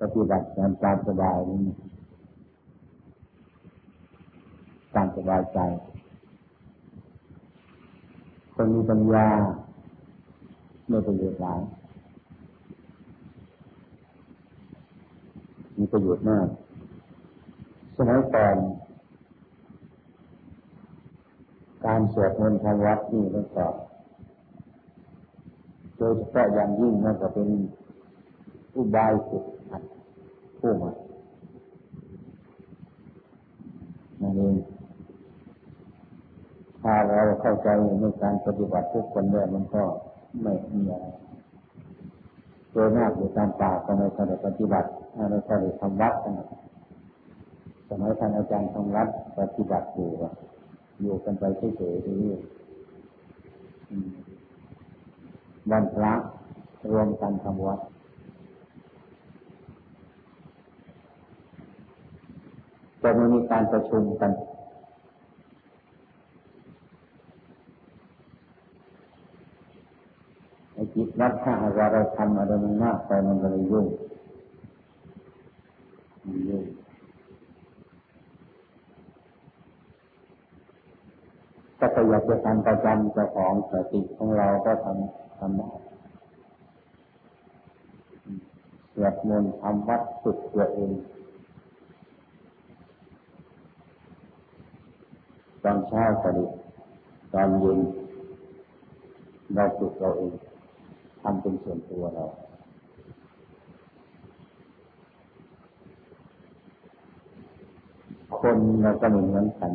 ปฏิบัติการตามสบายนี้ตามสบายใจคนมีปัญญาไม่ประโยชน์หลายมีประโยชน์มากสมัยก่อนการสวดมนต์ทางวัดนี่มันก็โดยเฉพาะอย่างยิ่งมันก็เป็น อุบายฝึกหัดผู้ม่นั่นเองถ้าเราเข้าใจในการปฏิบัติทุกคนเนี่ยมันก็ไม่มีอะไรโดยมากอยู่ตามป่าก็ไม่ค่อยได้ปฏิบัติไม่ค่อยได้ทำวัดกันสมัยท่านอาจารย์ทำวัดปฏิบัติอยู่อยู่กันไปเฉยๆนี่วันพระรวมกันทำวัด จะไม่มีการประชุมกัน ไอ้จิตรับถ้าว่าเราทำอะไรมันมากไปมันก็เลยยุ่งมันยุ่งก็อยากจะทำประจำเจ้าของสติของเราก็ทำทำได้สวดมนต์ทำวัดสุดตัวเอง ตอนเช้าก็ดีตอนเย็นเราฝึกเราเองทำเป็นส่วนตัวเรา คนเราก็เหมือนกัน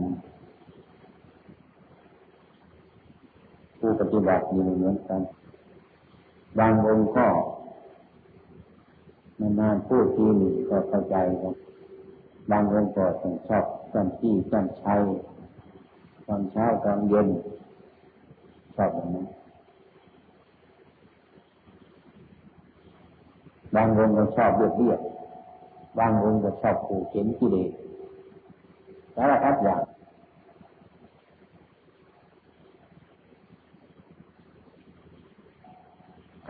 ผู้ปฏิบัติอยู่เหมือนกัน บางองค์ก็นานๆพูดทีหนึ่งก็เข้าใจกันบางองค์ก็ต้องชอบจำที่จำชัย อนเช้าตอนเย็นชอบแบบนั้นบางองค์ก็ชอบเรียบเรียบบางองค์ก็ชอบผูกเข็นกิเลสสารพัดอย่าง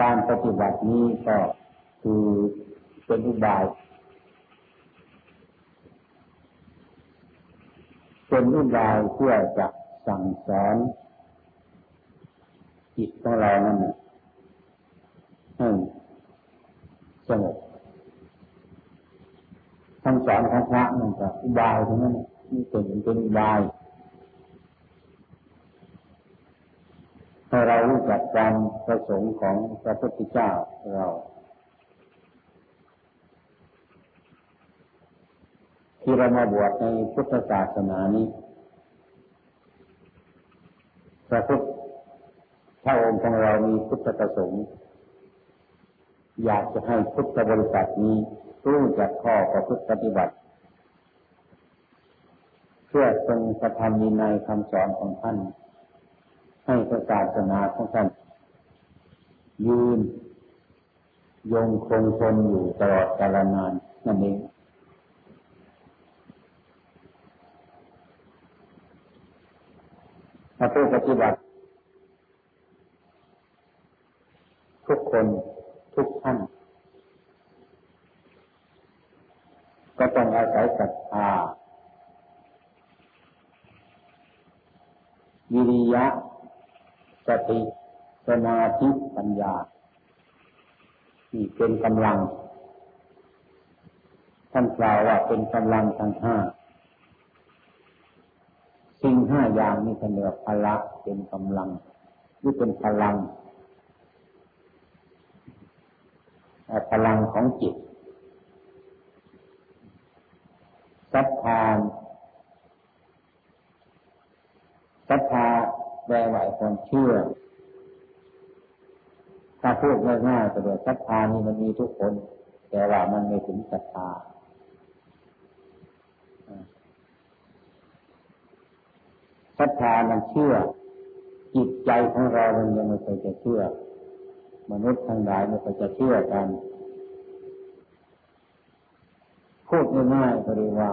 การปฏิบัตินี้ก็คือเป็นอุบายเป็นอุบายเพื่อจะ สั่งสอนจิตของเรานั่นให้สงบคำสอนของพระนั่นก็อุบายทั้งนั้นนี่เป็นเป็นอุบายให้เรารู้จักความประสงค์ของพระพุทธเจ้าเราที่เรามาบวชในพุทธศาสนานี้ พระพุทธพระองค์ของเรามีพุทธประสงค์ อยากจะให้พุทธบริษัทนี้รู้จักข้อประพฤติปฏิบัติ เพื่อทรงกระทำมีในคำสอนของท่าน ให้พระศาสนาของท่านยืนยงคงทนอยู่ตลอดกาลนานนั่นเอง ถ้าผู้ปฏิบัติ ทุกคนทุกท่าน ก็ต้องอาศัยศรัทธาวิริยะ สติสมาธิปัญญาที่เป็นกำลัง ท่านกล่าวว่าเป็นกำลังทั้งห้า สิ่งห้าอย่างนี้เสนอพละเป็นกำลังนี่เป็นพลังพลังของจิตศรัทธาศรัทธาแปลว่าความเชื่อ ถ้าพูดง่ายๆก็เดี๋ยวศรัทธานี่มันมีทุกคน แต่ว่ามันไม่ถึงศรัทธา ศรัทธามันเชื่อ จิตใจของเรามันยังไม่เคยจะเชื่อ มนุษย์ทั้งหลายไม่เคยจะเชื่อกัน พูดง่ายๆก็เรียกว่า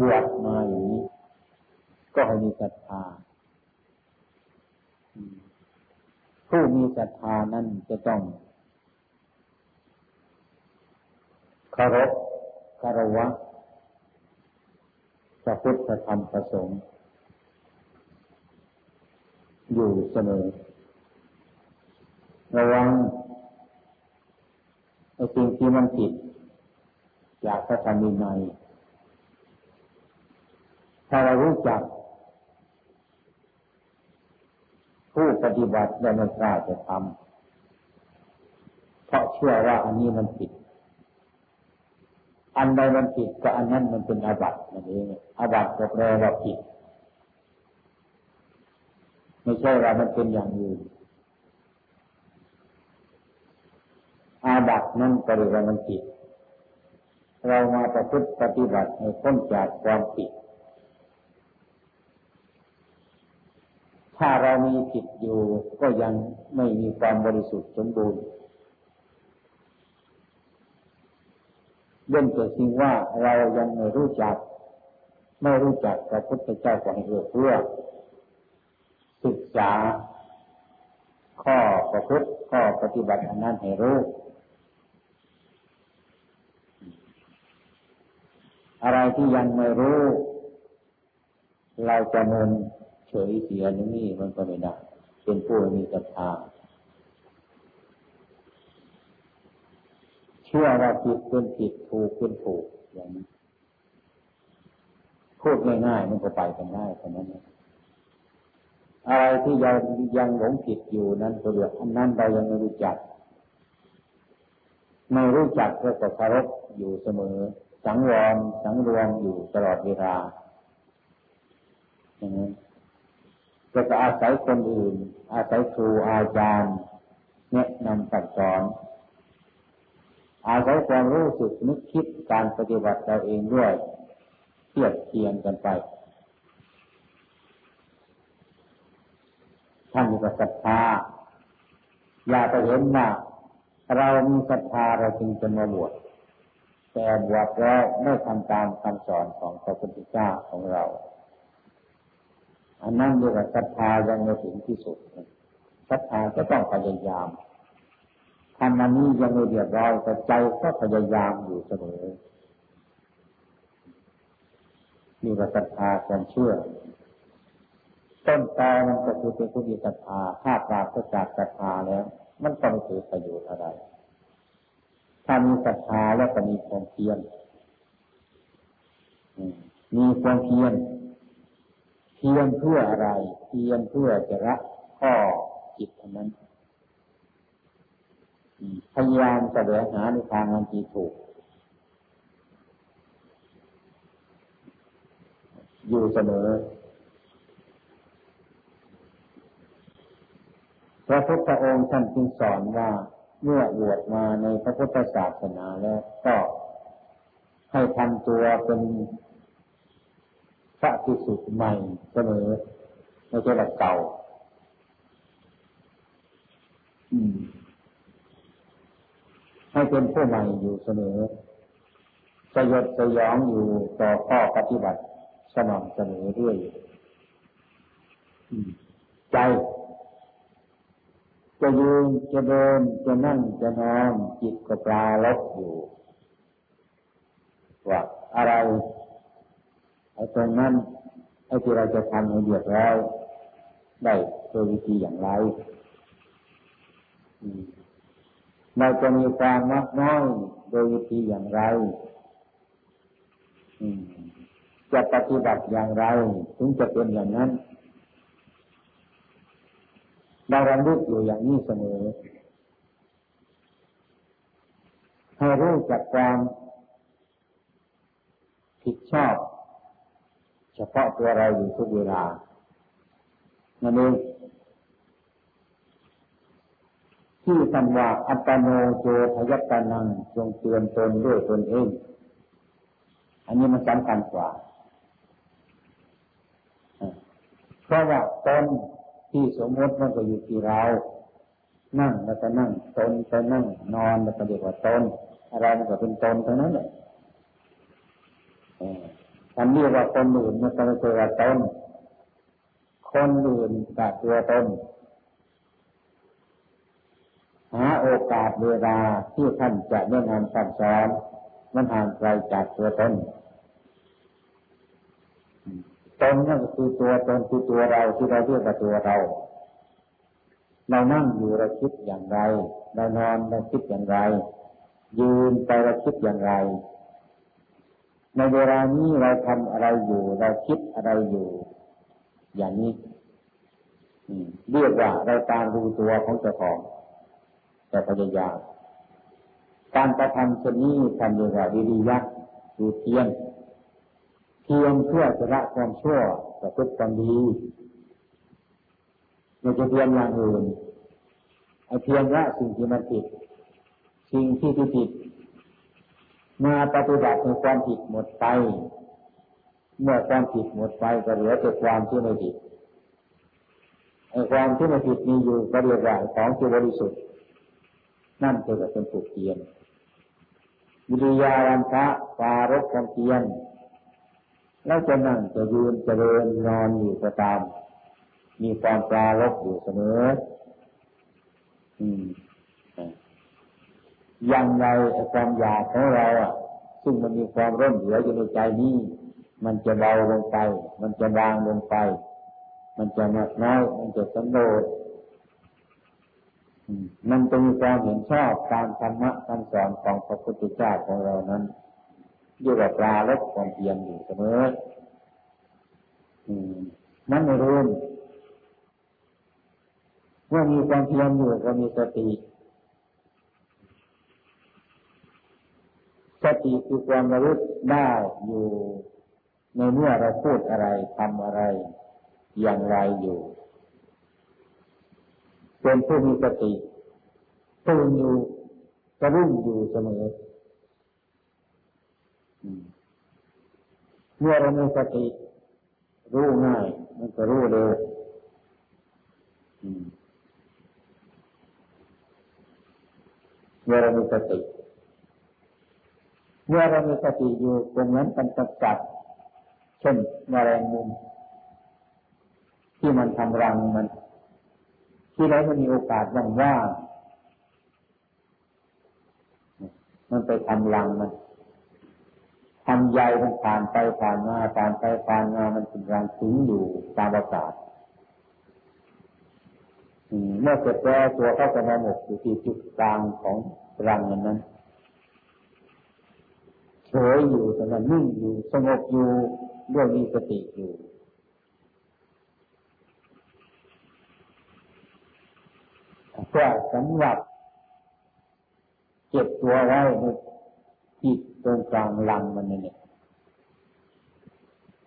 บวชมาอย่างนี้ ก็ให้มีศรัทธาผู้มีศรัทธานั้นจะต้องคารพคารวะพระพุทธธรรมประสงค์ อยู่เสมอระวังไอ้สิ่งที่มันผิดอยากจะทำยังไงถ้าเรารู้จัก ผู้ปฏิบัติและไม่กล้าจะทำเพราะเชื่อว่าอันนี้มันผิด อันใดมันผิดก็อันนั้นมันเป็นอาบัตินั่นเองอาบัติก็แปลว่าผิด ไม่ใช่ว่ามันเป็นอย่างอื่นอาบัตินั่นก็เรียกว่ามันผิด เรามาประพฤติปฏิบัติให้พ้นจากความผิด ถ้าเรามีผิดอยู่ก็ยังไม่มีความบริสุทธิ์สมบูรณ์เรื่องแต่สิ่งว่าเรายังไม่รู้จัก ไม่รู้จักพระพุทธเจ้าของเอือเพื่อ ศึกษา ข้อประพฤติข้อปฏิบัติอันนั้นให้รู้อะไรที่ยังไม่รู้ เราจะมินเฉยเสียนี่มันก็ไม่ได้เป็นผู้มีศรัทธาเชื่อว่าผิดเป็นผิดถูกเป็นถูกอย่างนี้พูดง่ายๆมันก็ไปกันได้เท่านั้นอ อะไรที่ยังยังหลงผิดอยู่นั้นก็เรียกอันนั้นเรายังไม่รู้จักไม่รู้จักก็จะเคารพอยู่เสมอ สังวรสังรวมอยู่ตลอดเวลาอย่างนี้จะก็อาศัยคนอื่น อาศัยครูอาจารย์แนะนำสั่งสอนอาศัยความรู้สึกนึกคิดการปฏิบัติเราเองด้วยเทียบเทียงกันไป ท่านมีศรัทธาอย่าไปเห็นว่าเรามีศรัทธาเราจึงจะมาบวชแต่บวชแล้วไม่ทำตามคำสอนของพระพุทธเจ้าของเรา อันนั้นเรียกว่าศรัทธายังไม่ถึงที่สุดศรัทธาก็ต้องพยายามทำอันนี้ยังไม่เรียบร้อยแต่ใจก็พยายามอยู่เสมอนี่ว่าศรัทธาความเชื่อ ต้นตอมันก็คือเป็นผู้มีศรัทธาถ้าปราศจากศรัทธาแล้ว มันก็ไม่ถือประโยชน์อะไร ถ้ามีศรัทธาแล้วก็มีความเพียรมีความเพียรพียรเพื่ออะไร เพียรเพื่อจะละข้อจิตอันนั้นพยายามแสวงหาในทางอันที่ถูก อยู่เสมอ พระพุทธองค์ท่านจึงสอนว่าเมื่อบวชมาในพระพุทธศาสนาแล้วก็ให้ทำตัวเป็นพระที่สุใหม่เสมอไม่ใช่แบบเก่าให้เป็นผู้ใหม่อยู่เสมอสยดสยองอยู่ต่อข้อปฏิบัติสม่ำเสมอเรื่อยใจ จะยืนจะเดินจะนั่งจะนอนจิตก็ปลาลบอยู่ว่าอะไรไอ้ตรงนั้นไอ้ที่เราจะทำให้เดือดร้อนได้โดยวิธีอย่างไรเราจะมีความมักน้อยโดยวิธีอย่างไรจะปฏิบัติอย่างไร ถึงจะเป็นอย่างนั้น เราระลึกอยู่อย่างนี้เสมอให้รู้จักความผิดชอบ เฉพาะตัวเราอยู่ทุกเวลานั่นเองที่คำว่าอัตโนโจทยัตนังจงเตือนตนด้วยตนเอง อันนี้มันสำคัญกว่าเพราะว่าตน ที่สมมติมันก็อยู่ที่เรา นั่งแล้วก็นั่งตนไปนั่ง นอนแล้วก็เรียกว่าตนอะไรมันก็เป็นตนทั้งนั้นแหละอันนี้ว่าคนอื่นมันก็ไม่ใช่ว่าตนคนอื่นกับตัวตนหาโอกาสเวลาที่ท่านจะแนะนำสั่งสอนมันห่างไกลจากตัวตน ตนนั่นคือตัวตนคือตัวเราที่เราเรียกว่าตัวเรา เรานั่งอยู่เราคิดอย่างไร เรานอนเราคิดอย่างไร ยืนไปเราคิดอย่างไร ในเวลานี้เราทำอะไรอยู่ เราคิดอะไรอยู่ อย่างนี้เรียกว่าเราตามรู้ตัวของเจ้าของ แต่พยายามการกระทำเช่นนี้ทำอย่างไรดียักษ์ดูเทียน เพียงเพื่อจะละความชั่วประพฤติความดีไม่จะเพียงอย่างอื่นไอ้เพียงละสิ่งที่มันผิด สิ่งที่ที่ผิดมาปฏิบัติในความผิดหมดไป เมื่อความผิดหมดไปก็เหลือแต่ความที่ไม่ผิดไอ้ความที่ไม่ผิดมีอยู่ก็เรียกว่าของที่บริสุทธิ์นั่นคือเป็นผูกเพียนวิริยาวันพระปารกความเพียน แล้วจะนั่งจะยืนจะเดินนอนอยู่ก็ตาม มีความปลาลบอยู่เสมออืมยังไงความอยากของเราอะ ซึ่งมันมีความร่มเหลืออยู่ในใจนี้ มันจะเบาลงไป มันจะบางลงไป มันจะมากน้อย มันจะสำโดดมันจะมีความเห็นชอบตามธรรมะคำสอนของพระพุทธเจ้าของเรานั้น อยู่กับปลาลบความเพียรอยู่เสมอนั่นไม่รู้เมื่อมีความเพียรอยู่ก็มีสติสติคือความระลึกได้อยู่ ในเมื่อเราพูดอะไรทำอะไร อย่างไรอยู่เป็นผู้มีสติตื่นอยู่กระรุ่งอยู่เสมอ เมื่อเรามีสติ รู้ง่าย มันจะรู้เร็วเมื่อเรามีสติ เมื่อเรามีสติอยู่ตรงนั้นมันจะจับเช่นมแมลงมุม ที่มันทำรังมัน ที่ไหนมันมีโอกาสว่างๆมันไปทำรังมัน ทำใยมันผ่านไปผ่านมาผ่านไปผ่านมามันเป็นรังถึงอยู่ตามอากาศเมื่อเสร็จแล้วตัวเขาจะมาหมกอยู่ที่จุดกลางของรังนั้นเฉยอยู่แต่นั้นนิ่งอยู่สงบอยู่ด้วยมีสติอยู่เพื่อสำหรับเก็บตัวไว้ในจิต ตรงกลางลังมันนี่ย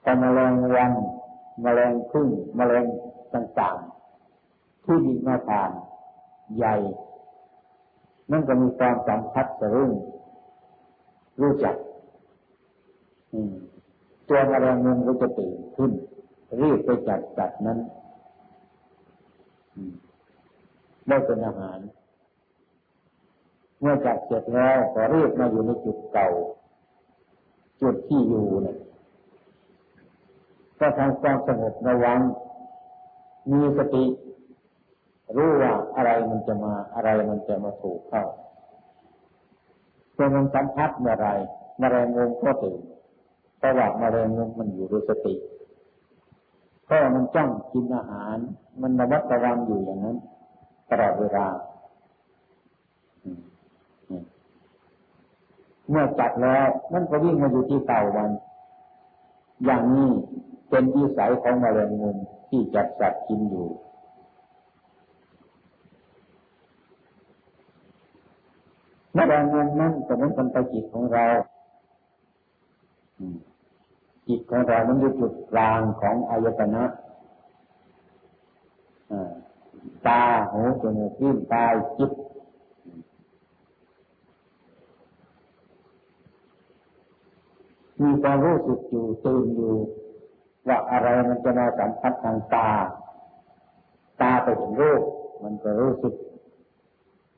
พอมแมลงวันมแมลงพึ่งมแมลงต่างๆ ที่มีมาทานใหญ่ นั่นก็มีความสัมพัทธ์สรุ่งรู้จักตัวมแมลงมุมก็จะตื่นขึ้น รีบไปจัดจัดนั้นได้เป็นอาหาร เมื่อจัดเสร็จแล้วก็รีบมาอยู่ในจุด เก่า จุดที่อยู่เนี่ยก็ทำความสงบระวัง มีสติ รู้ว่าอะไรมันจะมาอะไรมันจะมาถูกเข้าเมื่อมันสัมผัสเมื่อไรมแมลงมุมก็ตื่นเพราะว่ามแมลงมุมมันอยู่ด้วยสติเพราะมันจ้องกินอาหาร มันระมัดระวังอยู่อย่างนั้นตลอดเวลา เมื่อจัดแล้วมันก็วิ่งมาอยู่ที่เต่ามัน อย่างนี้เป็นวิสัยของมะเร็งมุมที่จัดสัตว์กินอยู่มะเร็งมุมนั้นก็เหมือนกันไปจิตของเราจิตของเรามันอยู่จุดกลางของอายตนะตาหูจมูกลิ้นกายจิต มีความรู้สึกอยู่ตื่นอยู่ว่าอะไรมันจะมาสัมผัสทางตา ตาไปเห็นรูปมันก็รู้สึก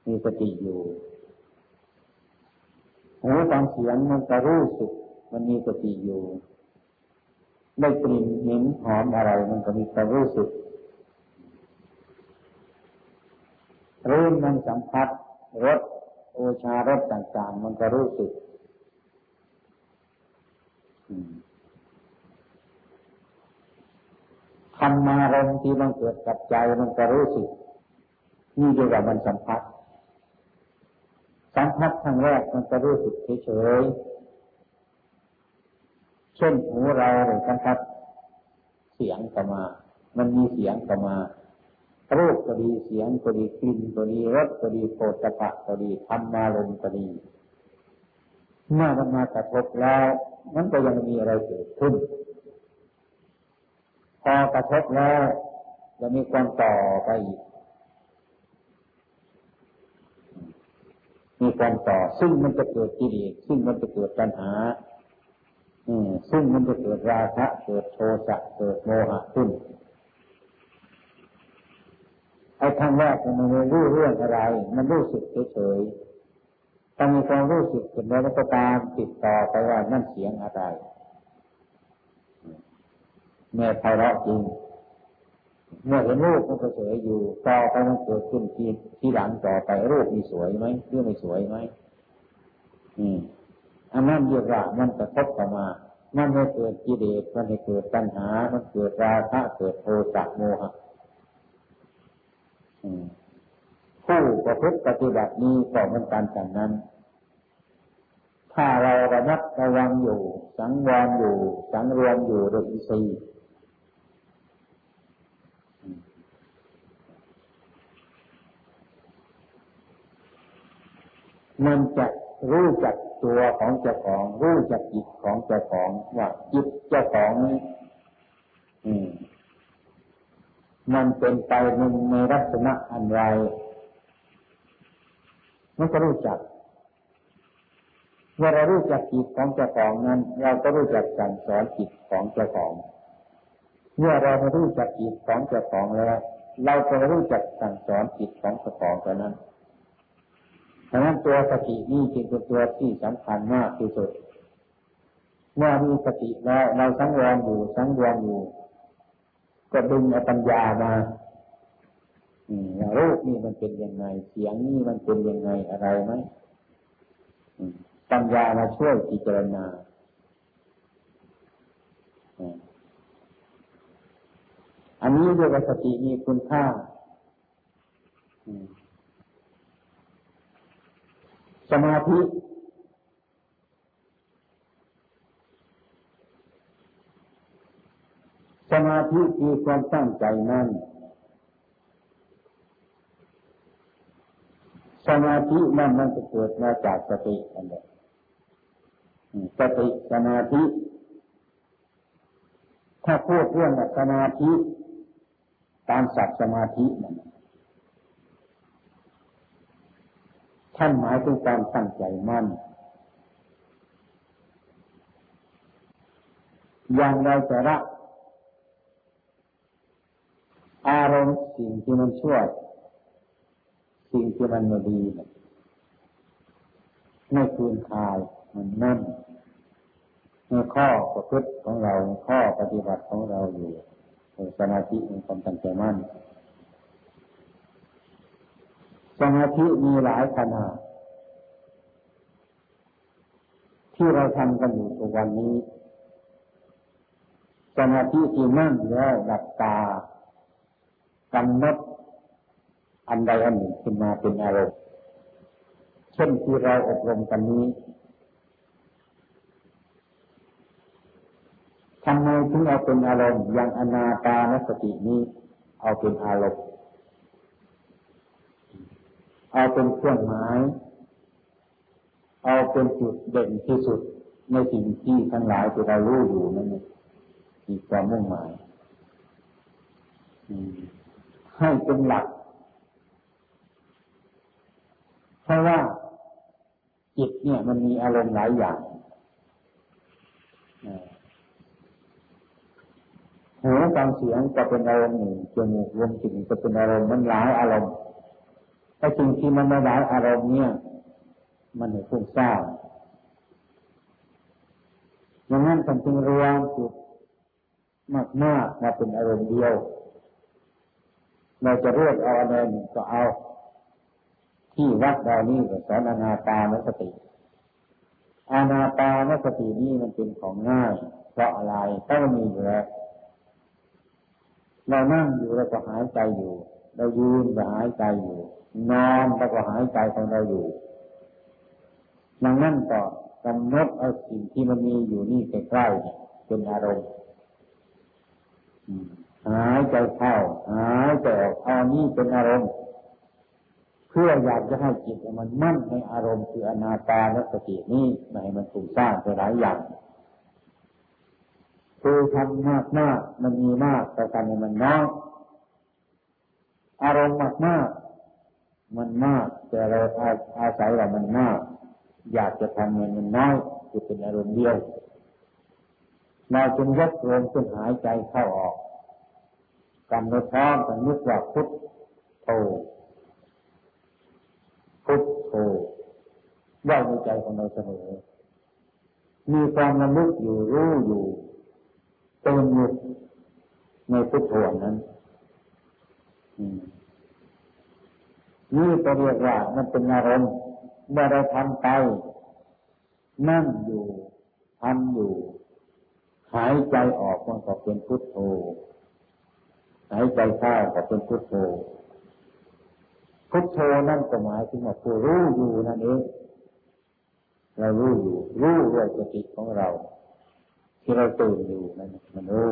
มีสติอยู่หูฟังเสียงมันก็รู้สึก มันมีสติอยู่ได้กลิ่นเหม็นหอมอะไร มันก็มีความรู้สึกรู้มันสัมผัสรสโอชารสต่างๆ มันก็รู้สึก ธรรมารมที่มันเกิดกับใจมันก็รู้สึก นี่เรียกว่ามันสัมผัส สัมผัสครั้งแรกมันก็รู้สึกเฉยๆเช่นหูเราเลยสัมผัสเสียงก็มา มันมีเสียงก็มารูปก็ดีเสียงก็ดีกลิ่นก็ดีรสก็ดีโผฏฐะก็ดีธรรมารมก็ดี เมื่อมันมากระทบแล้ว มันก็ยังมีอะไรเกิดขึ้น พอกระทบแล้วจะมีความต่อไปอีก มีความต่อ ซึ่งมันจะเกิดกิเลสซึ่งมันจะเกิดปัญหาซึ่งมันจะเกิดราคะเกิดโทสะเกิดโมหะขึ้นไอ้ทางแรกมันไม่รู้เรื่องอะไร มันรู้สึกเฉยๆ ถ้ามีความรู้สึกเห็นแล้วก็ตามติดต่อไปว่านั่นเสียงอะไรแม่ไพเราะจริง เมื่อเห็นรูปมันก็สวยอยู่ต่อไปมันเกิดขึ้นทีที่หลังต่อไปรูปมีสวยไหมหรือไม่สวยไหมอืมอันนั้นเรียกว่ามันกระทบเข้ามา มันไม่เกิดกิเลสมันไม่เกิดปัญหา มันเกิดราคะเกิดโทสะโมหะ ผู้ประพฤติปฏิบัตินี้ก็เหมือนกันอย่นั้น ถ้าเราระมัดระวังอยู่ สังวรอยู่ สังรวมอยู่โดยอินทรีย์มันจะรู้จักตัวของเจ้าของ รู้จักจิตของเจ้าของว่าจิตเจ้าของนี้มันเป็นไปในในลักษณะอันไร มันก็รู้จัก เมื่อเรารู้จักจิตของเจ้าของนั้น เราก็รู้จักสั่งสอนจิตของเจ้าของ เมื่อเราไม่รู้จักจิตของเจ้าของแล้ว เราก็รู้จักสั่งสอนจิตของเจ้าของเท่านั้นดังนั้นตัวสตินี่จึงเป็นตัวที่สำคัญมากที่สุด เมื่อมีสติแล้วเราสังวรอยู่สังวรอยู่ ก็ดึงอาปัญญามา รูปนี่มันเป็นยังไง เสียงนี่มันเป็นยังไงอะไรไหมปัญญามาช่วยพิจารณาอันนี้เรียกว่าสติมีคุณค่าสมาธิสมาธิคือความตั้งใจนั่น สมาธินั่นมันจะเกิดมาจากสติอันเดียสติสมาธิ ถ้าพูดเรื่องสมาธิตามศัพท์สมาธินั่นท่านหมายถึงการตั้งใจมั่น อย่างเรจะรักอารมณ์สิ่งที่มันชั่ว สิ่งที่มันไม่ดีเนี่ยไม่คืนคายมันนั่นในข้อประพฤติของเราข้อปฏิบัติของเราอยู่สมาธิมีความตั้งใจมั่นสมาธิมีหลายขนาดที่เราทำกันอยู่ทุกวันนี้สมาธิที่นั่งแล้วหลับตากำหนด อันใดอันหนึ่งขึ้นมาเป็นอารมณ์เช่นที่เราอบรมกันนี้ทำไมถึงเอาเป็นอารมณ์อย่างอนาตานสตินี้ เอาเป็นอารมณ์เอาเป็นเครื่องหมาย เอาเป็นจุดเด่นที่สุดในสิ่งที่ทั้งหลายที่เรารู้อยู่นั่นเองมีความมุ่งหมายให้เป็นหลัก เพราะว่าจิตเนี่ยมันมีอารมณ์หลายอย่างหูฟังเสียงก็เป็นอารมณ์หนึ่งจมูกรวมจิตก็เป็นอารมณ์มันหลายอารมณ์ไอ้สิ่งที่มันไม่หลายอารมณ์เนี่ย มันไม่ฟุ้านดังนั้นท่านจึงรวมจิตมากๆมาเป็นอารมณ์เดียว เราจะเลือกเอาอะไรหนึ่งก็เอา ที่วัดเรานี่ก็สอนอนาตานสติอานาปานสตินี่มันเป็นของง่ายเพราะอะไรถ้ามันมีอยู่แล้วเรานั่งอยู่เราก็หายใจอยู่ เรายืนก็หายใจอยู่ นอนเราก็หายใจของเราอยู่ดังนั้นก็กำหนดเอาสิ่งที่มันมีอยู่นี่ใกล้ๆเป็นอารมณ์หายใจเข้าหายใจออกเอานี่เป็นอารมณ์ พื่ออยากจะให้จิตมันมั่นในอารมณ์คืออนาตาและสตินี้ไม่ให้มันถูกสร้างไปหลายอย่างคือทำมากมากมันมีมากแต่การมันน้อยอารมณ์มากมากมันมาก แต่เราอาศัยว่ามันมาก อยากจะทำเงินมันน้อยคือเป็นอารมณ์เดียวเราจึงยกลมจนหายใจเข้าออกกำหนดพร้อมกันนึกว่าพุทโธ พุทโธว่าในใจของเราเสมอ มีความระลึกอยู่รู้อยู่เต็มอยู่ในพุทโธนั้นนี่ก็เรียกว่ามันเป็นอารมณ์เมื่อเราทำไป นั่งอยู่ทำอยู่ หายใจออกมันก็เป็นพุทโธหายใจเข้าก็เป็นพุทโธ พุทโธนั่นก็หมายถึงว่าผู้รู้อยู่นั่นเองเรารู้อยู่รู้ด้วยสติของเรา ที่เราตื่นอยู่นั่นมันรู้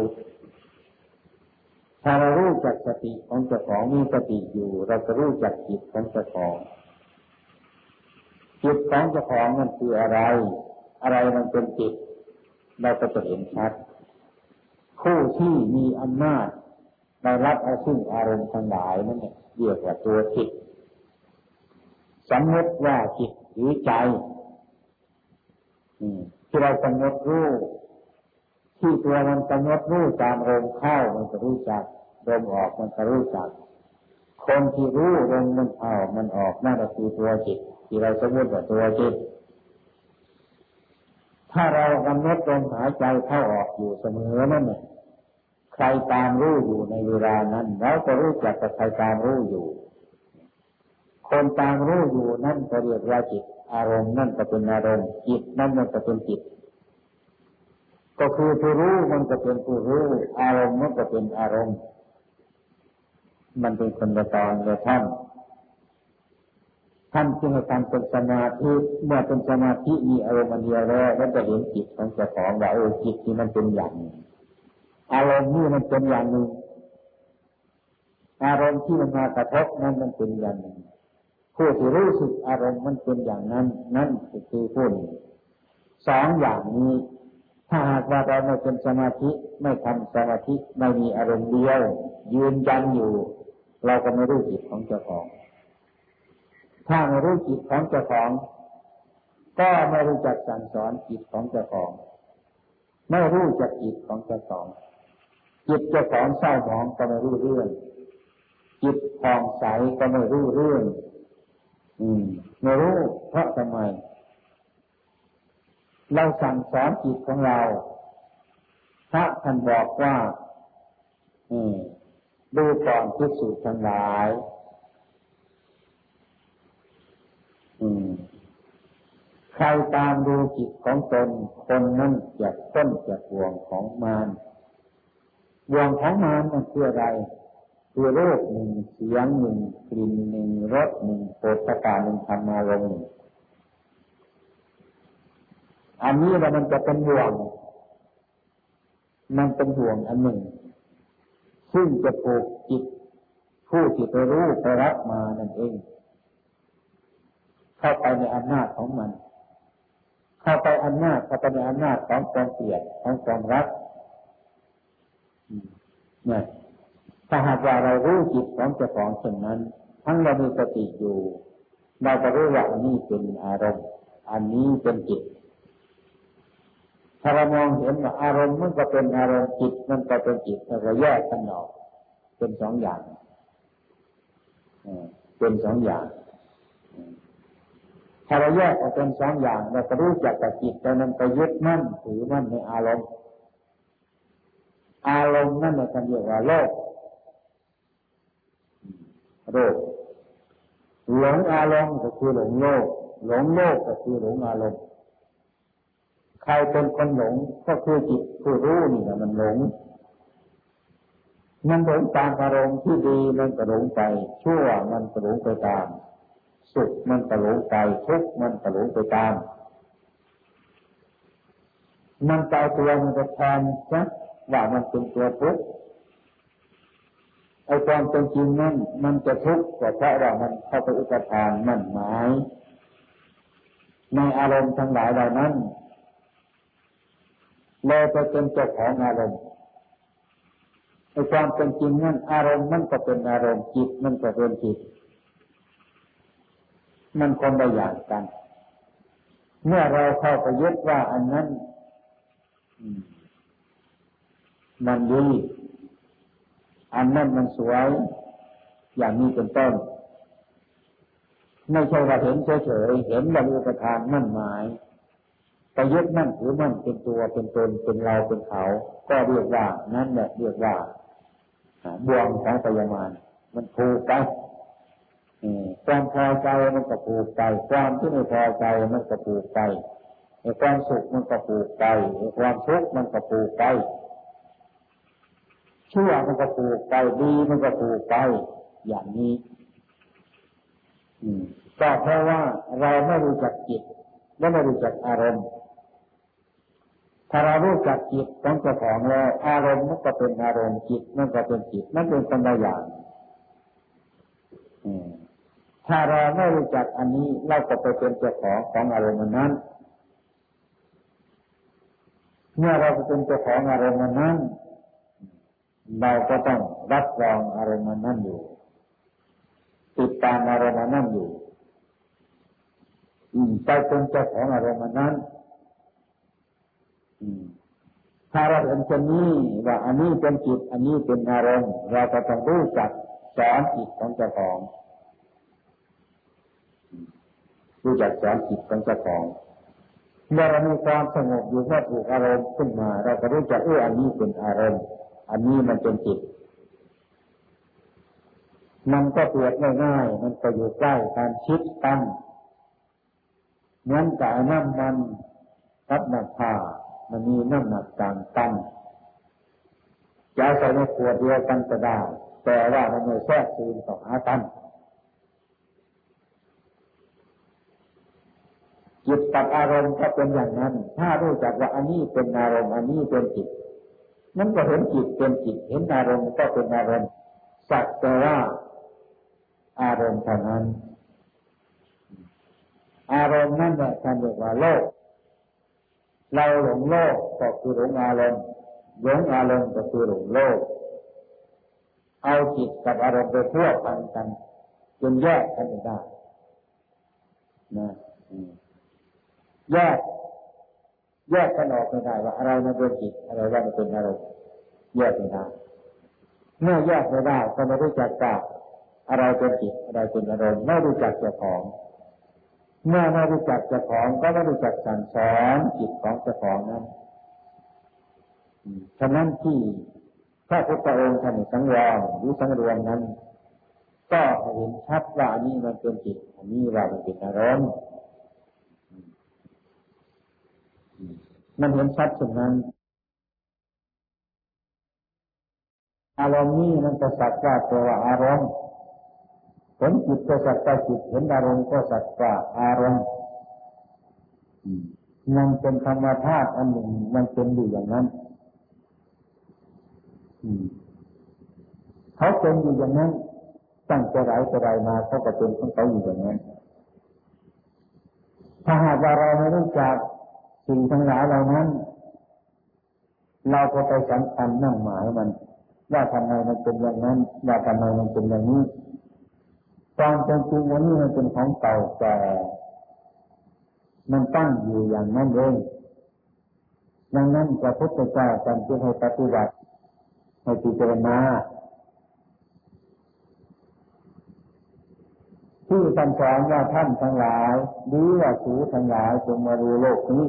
ถ้าเรารู้จักสติของเจ้าของมีสติอยู่ เราจะรู้จักจิตของเจ้าของจิตของเจ้าของมันคืออะไร อะไรมันเป็นจิต เราก็จะเห็นชัดผู้ที่มีอำนาจได้รับเอาซึ่งอารมณ์ทั้งหลายนั่นเนี่ยเรียกว่าตัวจิต สมมติว่าจิตหรือใจที่เราสมมติรู้ที่ตัวมันกำหนดรู้ตามลมเข้ามันจะรู้จักลมออกมันจะรู้จัก คนที่รู้ลมมันเข้ามันออกนั่นก็คือตัวจิต ที่เราสมมติว่าตัวจิตถ้าเรากำหนดลมหายใจเข้าออกอยู่เสมอนั่นเนี่ยใครตามรู้อยู่ในเวลานั้นเราจะรู้จักกับใครตามรู้อยู่ คนตามรู้อยู่นั่นก็เรียกว่าจิต อารมณ์นั่นก็เป็นอารมณ์จิตนั่นมันก็เป็นจิต ก็คือผู้รู้มันก็เป็นผู้รู้ อารมณ์มันก็เป็นอารมณ์ มันเป็นคนละตอนละท่านท่านจึงให้ทำเป็นสมาธิเมื่อเป็นสมาธิมีอารมณ์อันเดียวแล้วแล้วจะเห็นจิตของเจ้าของว่าโอ้จิตที่มันเป็นอย่างอารมณ์นี่มันเป็นอย่างหนึ่งอารมณ์ที่มันมากระทบนั้นมันเป็นอย่างหนึ่ง ผู้ที่รู้สึกอารมณ์มันเป็นอย่างนั้น นั่นคือผู้นี้สองอย่างนี้ ถ้าหากว่าเราไม่เป็นสมาธิไม่ทำสมาธิไม่มีอารมณ์เดียว ยืนยันอยู่ เราก็ไม่รู้จิตของเจ้าของ ถ้าไม่รู้จิตของเจ้าของ ก็ไม่รู้จักสั่งสอนจิตของเจ้าของ ไม่รู้จักจิตของเจ้าของจิตเจ้าของเศร้าหมองก็ไม่รู้เรื่อง จิตผ่องใสก็ไม่รู้เรื่อง อืมไม่รู้เพราะทำไม เราสั่งสอนจิตของเราพระท่านบอกว่าดูก่อนพิสูจน์ทั้งหลายใครตามดูจิตของตนคนนั้นจะต้นจะห่วงของมารวงของมารมันคืออะไร คือโรคหนึ่งเสียงหนึ่งกลิ่นหนึ่งรสหนึ่งโผฏฐาหนึ่งธรรมารมณ์หนึ่งอันนี้แล้วมันจะเป็นห่วง มันเป็นห่วงอันหนึ่ง ซึ่งจะปลูกจิตผู้ที่ไปรู้ไปรับมานั่นเอง เข้าไปในอำนาจของมัน เข้าไปอำนาจเข้าไปในอำนาจของความเกลียดของความรักเนี่ย ถ้าหากว่าเรารู้จิตของเจ้าของเช่นนั้น ทั้งเรามีสติอยู่เราจะรู้ว่าอันนี้เป็นอารมณ์ อันนี้เป็นจิต ถ้าเรามองเห็นว่าอารมณ์มันก็เป็นอารมณ์จิตมันก็เป็นจิตเราแยกกันออกเป็นสองอย่างเป็นสองอย่าง ถ้าเราแยกออกเป็นสองอย่างเราจะรู้จักกับจิตแต่มันไปยึดมั่นถือมั่นในอารมณ์ อารมณ์นั่นเราเรียกว่าโลก โลกหลงอารมณ์ก็คือหลงโลก หลงโลกก็คือหลงอารมณ์ใครเป็นคนหลงก็คือจิตผู้รู้นี่แหละมันหลง มันหลงตามอารมณ์ที่ดีมันก็หลงไป ชั่วมันก็หลงไปตาม สุขมันก็หลงไปทุกข์มันก็หลงไปตาม มันใจตัวมันจะแทนนะว่ามันเป็นตัวทุกข์ ไอ้ความเป็นจริงนั่นมันจะทุกข์ก็เพราะว่ามันเข้าไปอุปทานมั่นหมายในอารมณ์ทั้งหลายเหล่านั้นเลยไปเป็นเจ้าของอารมณ์ไอ้ความเป็นจริงนั่นอารมณ์มันก็เป็นอารมณ์จิตมันก็เป็นจิต มันคนละอย่างกัน เมื่อเราเข้าไปยึดว่าอันนั้นมันดี อันนั้นมันสวยอย่างนี้เป็นต้น ไม่ใช่ว่าเห็นเฉยๆเห็นบรรลุประทานมั่นหมายไปยึดมั่นถือมั่นเป็นตัวเป็นตนเป็นเราเป็นเขา ก็เรียกว่านั่นแหละเรียกว่าบ่วงของปยามานมันผูกไปความพอใจมันก็ผูกไป ความที่ไม่พอใจมันก็ผูกไปความสุขมันก็ผูกไปความทุกข์มันก็ผูกไป ชั่วมันก็ผูกไปดีมันก็ผูกไป อย่างนี้ก็เพราะว่าเราไม่รู้จักจิตและไม่รู้จักอารมณ์ ถ้าเรารู้จักจิตของเจ้าของแล้วอารมณ์มันก็เป็นอารมณ์จิตมันก็เป็นจิตมันเป็นคนละอย่างถ้าเราไม่รู้จักอันนี้เราก็ไปเป็นเจ้าของของอารมณ์นั้น เมื่อเราเป็นเจ้าของอารมณ์นั้น เราก็ต้องรับรองอารมณ์นั้นอยู่ ติดตามอารมณ์นั้นอยู่ใจเป็นเจ้าของอารมณ์นั้นถ้าเราเห็นเช่นนี้ว่าอันนี้เป็นจิต อันนี้เป็นอารมณ์ เราก็ต้องรู้จักสอนจิตของเจ้าของ รู้จักสอนจิตของเจ้าของเมื่อเรามีความสงบอยู่เมื่อถูกอารมณ์ขึ้นมา เราก็รู้จักเอออันนี้เป็นอารมณ์ อันนี้มันเป็นจิต มันก็เปรียบง่ายๆมันก็อยู่ใกล้การชิดตั้งเหมือนกับน้ำมันกับน้ำผ้ามันมีน้ำหนักต่างกันจะใส่ในขวดเดียวกันก็ได้ แต่ว่ามันไม่แทรกซึมต่อหากันจิตกับอารมณ์ก็เป็นอย่างนั้น ถ้ารู้จักว่าอันนี้เป็นอารมณ์ อันนี้เป็นจิต มันก็เห็นจิตเป็นจิต เห็นอารมณ์ก็เป็นอารมณ์ สักแต่ว่าอารมณ์เท่านั้น อารมณ์นั่นแหละท่านเรียกว่าโลก เราหลงโลกก็คือหลงอารมณ์ หลงอารมณ์ก็คือหลงโลก เอาจิตกับอารมณ์ไปพัวพันกันจนแยกกันไม่ได้นะแยก แยกกันออกไม่ได้ว่าอะไรมันเป็นจิตอะไรว่ามันเป็นอารมณ์แยกไม่ได้เมื่อแยกไม่ได้ก็ไม่รู้จักจับอะไรเป็นจิตอะไรเป็นอารมณ์ไม่รู้จักเจ้าของ เมื่อไม่รู้จักเจ้าของก็ไม่รู้จักสั่งสอนจิตของเจ้าของนั้นฉะนั้นที่พระพุทธองค์ท่านสังวรหรือสังรวมนั้น ก็เห็นชัดว่าอันนี้มันเป็นจิตอันนี้ว่ามันเป็นอารมณ์ มันเห็นชัดเช่นนั้น อารมณ์นี้มันก็สักว่าตัวอารมณ์เห็นจิตก็สักว่าจิตเห็นอารมณ์ก็สักว่าอารมณ์มันเป็นธรรมธาตุอันหนึ่งมันเป็นอยู่อย่างนั้นเขาเป็นอยู่อย่างนั้นตั้งแต่ไรแต่ไรมาเขาก็เป็นของเขาอยู่อย่างนั้นถ้าหากว่าเราไม่รู้จัก สิ่งทั้งหลายเหล่านั้น เราก็ไปสำคัญนั่งหมายมัน ว่าทำไมมันเป็นอย่างนั้น ว่าทำไมมันเป็นอย่างนี้ความเป็นจริงวันนี้มันเป็นของเก่าแก่มันตั้งอยู่อย่างนั้นเองดังนั้นพระพุทธเจ้าจำที่ให้ปฏิบัติให้พิจารณาที่ท่านสอนว่าท่านทั้งหลายดีว่าสูทั้งหลายจงมาดูโลกนี้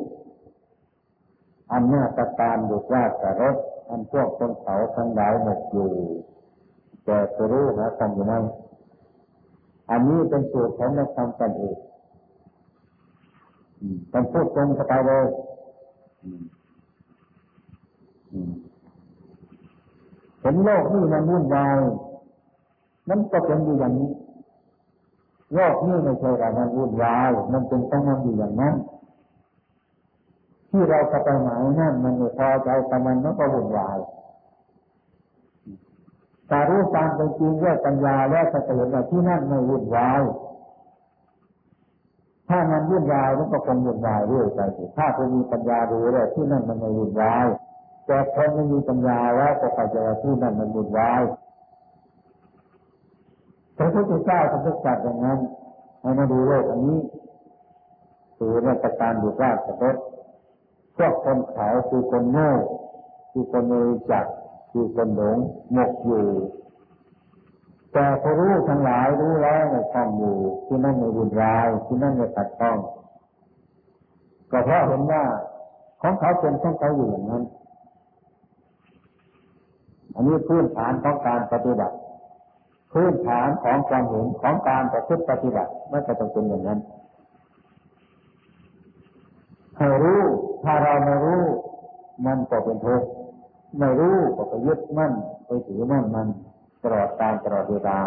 อันหน้าตะการบุกว่าสารถอันพวกคนเขาทั้งหลายหมดอยู่แต่จะรู้นะทำอยู่นั้นอันนี้เป็นสูตรของนักธรรมกันเองต้องพูดตรงไปเลยเห็นโลกนี่มันวุ่นวายนั่นก็เป็นอยู่อย่างนี้โลกนี่ไม่ใช่ว่ามันวุ่นวายมันเป็นต้องมันอยู่อย่างนั้น ที่เราจะไปไหนนั่นมันไม่พอใจแต่มันมันก็วุ่นวายแต่รู้ตามเป็นจริงด้วยปัญญาแล้วจะเห็นว่าที่นั่นไม่วุ่นวายถ้ามันวุ่นวายมันก็คงวุ่นวายเรื่อยไปถ้าคุณมีปัญญาดูแล้วที่นั่นมันไม่วุ่นวายแต่คนไม่มีปัญญาแล้วก็เข้าใจว่าที่นั่นมันวุ่นวายพระพุทธเจ้าทรงตรัสอย่างนั้นให้มาดูโลกอันนี้คือในประการดูราชรถ พวกคนเขาคือคนโง่คือคนไม่รู้จักคือคนหลงหมกอยู่ แต่พอรู้ทั้งหลายรู้แล้วในความอยู่ที่นั่นในบุญรายที่นั่นในตัดต้อง ก็เพราะเห็นว่าของเขาเป็นของเขาอยู่อย่างนั้น อันนี้พื้นฐานของการปฏิบัติพื้นฐานของความเห็นของการประพฤติปฏิบัติไม่จะต้องเป็นอย่างนั้นให้รู้ ถ้าเราไม่รู้มันก็เป็นทุกข์ไม่รู้ก็ไปยึดมั่นไปถือมั่นมันตลอดการตลอดเวลา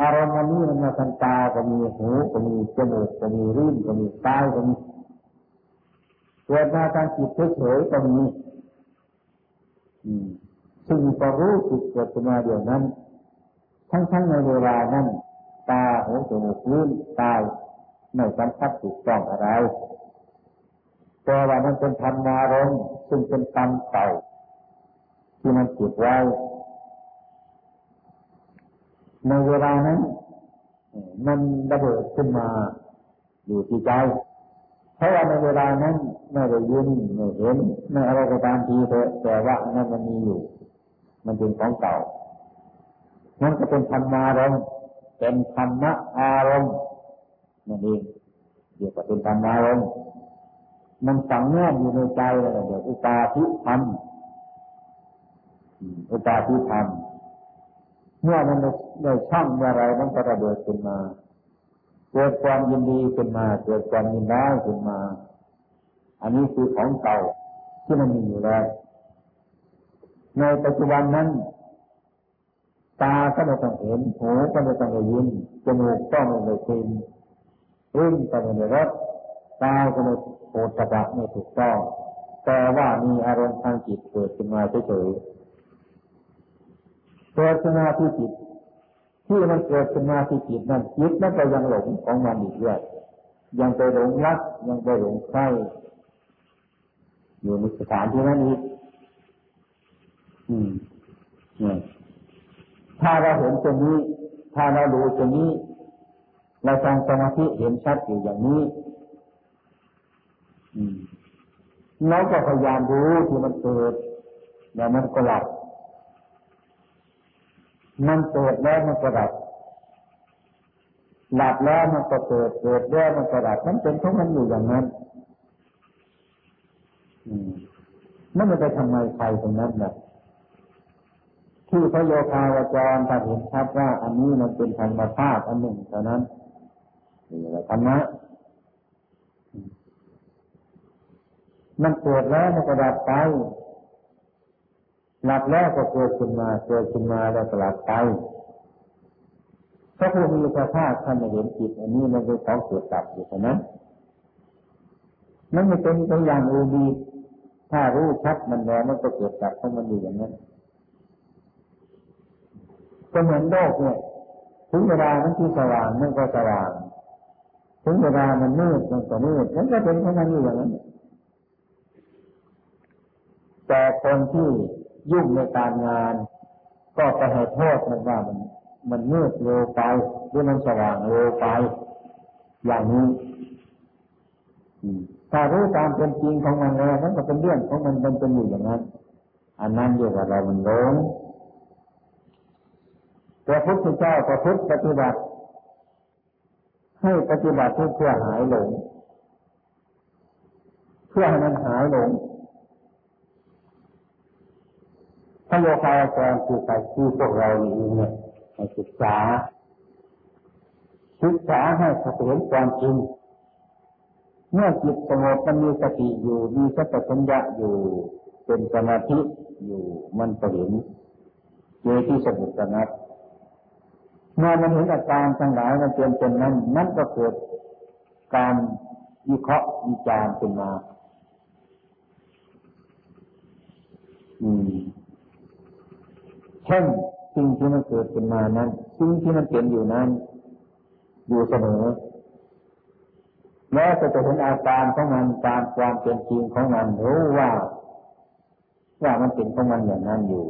อารมณ์นี้มันมาทางตาก็มีหูก็มีจมูกก็มีริ้นก็มีกาก็มีเกิดมาทางจิตเฉยๆก็มีซึ่งก็รู้สึกเกิดขึ้นมาเดียวนั้น ทั้งๆในเวลานั้น ตาหูจมูกลิ้นกายไม่สัมผัสถูกต้องอะไร แต่ว่ามันเป็นธรรมารมซึ่งเป็นกรรมเก่าที่มันติดไว้ ในเวลานั้นมันระเบิดขึ้นมาอยู่ที่ใจเพราะว่าในเวลานั้นไม่ได้ยินไม่เห็นไม่อะไรก็ตามทีเถอะแต่ว่านั้นมันมีอยู่ มันเป็นของเก่านั่นก็เป็นธรรมารมเป็นธรรมะอารมณ์นั่นเองเรียกว่าเป็นธรรมารมณ์ มันฝังแน่อยู่ในใจเลยเดี๋ยวอุปาทิธรรมอุปาทิธรรมเมื่อมันได้ช่องเมื่อไรมันก็ระเบิดขึ้นมา เกิดความยินดีขึ้นมา เกิดความยินร้ายขึ้นมา อันนี้คือของเก่าที่มันมีอยู่แล้วในปัจจุบันนั้น ตาก็ไม่ต้องเห็นหูก็ไม่ต้องได้ยินจมูกก็ไม่ได้กลิ่นลิ้นก็ไม่ได้รส กายก็ไม่โอตบะไม่ถูกต้องแต่ว่ามีอารมณ์ทางจิตเกิดขึ้นมาเฉยๆเกิดขึ้นมาที่จิต ที่มันเกิดขึ้นมาที่จิตนั่นจิตนั่นก็ยังหลงของมันอีกด้วยยังไปหลงรักยังไปหลงใครอยู่ในสถานที่นั้นอีกอืมเนี่ยถ้าเราเห็นตรงนี้ ถ้าเราดูตรงนี้เราทำสมาธิเห็นชัดอยู่อย่างนี้ เราก็พยายามรู้ที่มันเกิดแล้วมันก็หลับ มันเกิดแล้วมันก็หลับ หลับแล้วมันก็เกิด เกิดแล้วมันก็หลับมันเป็นของมันอยู่อย่างนั้นนั่นมันไปทำไมใครตรงนั้นนะที่พระโยคาวจรถ้าเห็นชัดว่า อันนี้มันเป็นธรรมชาติอันหนึ่งเท่านั้นนี่แหละธรรมะ มันเกิดแล้วมันก็ดับไปหลับแล้วก็เกิดขึ้นมาเกิดขึ้นมาแล้วก็หลับไปพระผู้มีพระภาคท่านเห็นจิตอันนี้มันเป็นของเกิดดับอยู่เท่านั้นมันไม่เป็นตัวอย่างอื่นดีถ้ารู้ชัดมันแล้วมันก็เกิดดับเของมันอยู่อย่างนั้นก็เหมือนโลกเนี่ย ถึงเวลามันที่สว่างมันก็สว่าง ถึงเวลามันมืดมันก็มืดมันก็เป็นเของมันอยู่อย่างนั้น แต่คนที่ยุ่งในการงาน ก็ไปให้โทษมันว่ามัน มันมืดเร็วไปหรือมันสว่างเร็วไป อย่างนี้ถ้ารู้ตามเป็นจริงของมันแล้วมันก็เป็นเรื่องของมันมันเป็นอยู่อย่างนั้น อันนั้นเรียกว่าเรามันหลงแต่พุทธเจ้าประพฤติปฏิบัติ ให้ปฏิบัติเพื่อหายหลง เพื่อให้มันหายหลง พระโยคาวจรคือใครคือพวกเรานี่เนี่ยศึกษา ศึกษาให้เห็นความจริงเมื่อจิตสงบมันมีสติอยู่ มีสัพพัญญะอยู่ เป็นสมาธิอยู่มันก็เห็นเจที่สงบสงัดเมื่อมันเห็นอาการทั้งหลายมันเป็นเป็นนั้นนั่นก็เกิดการวิเคราะห์วิจารณ์ขึ้นมา อืม เช่นสิ่งที่มันเกิดขึ้นมานั้นสิ่งที่มันเป็นอยู่นั้น อยู่เสมอแม้จะเห็นอาการของมันตามความเป็นจริงของมันรู้ว่า ว่ามันเป็นของมันอย่างนั้นอยู่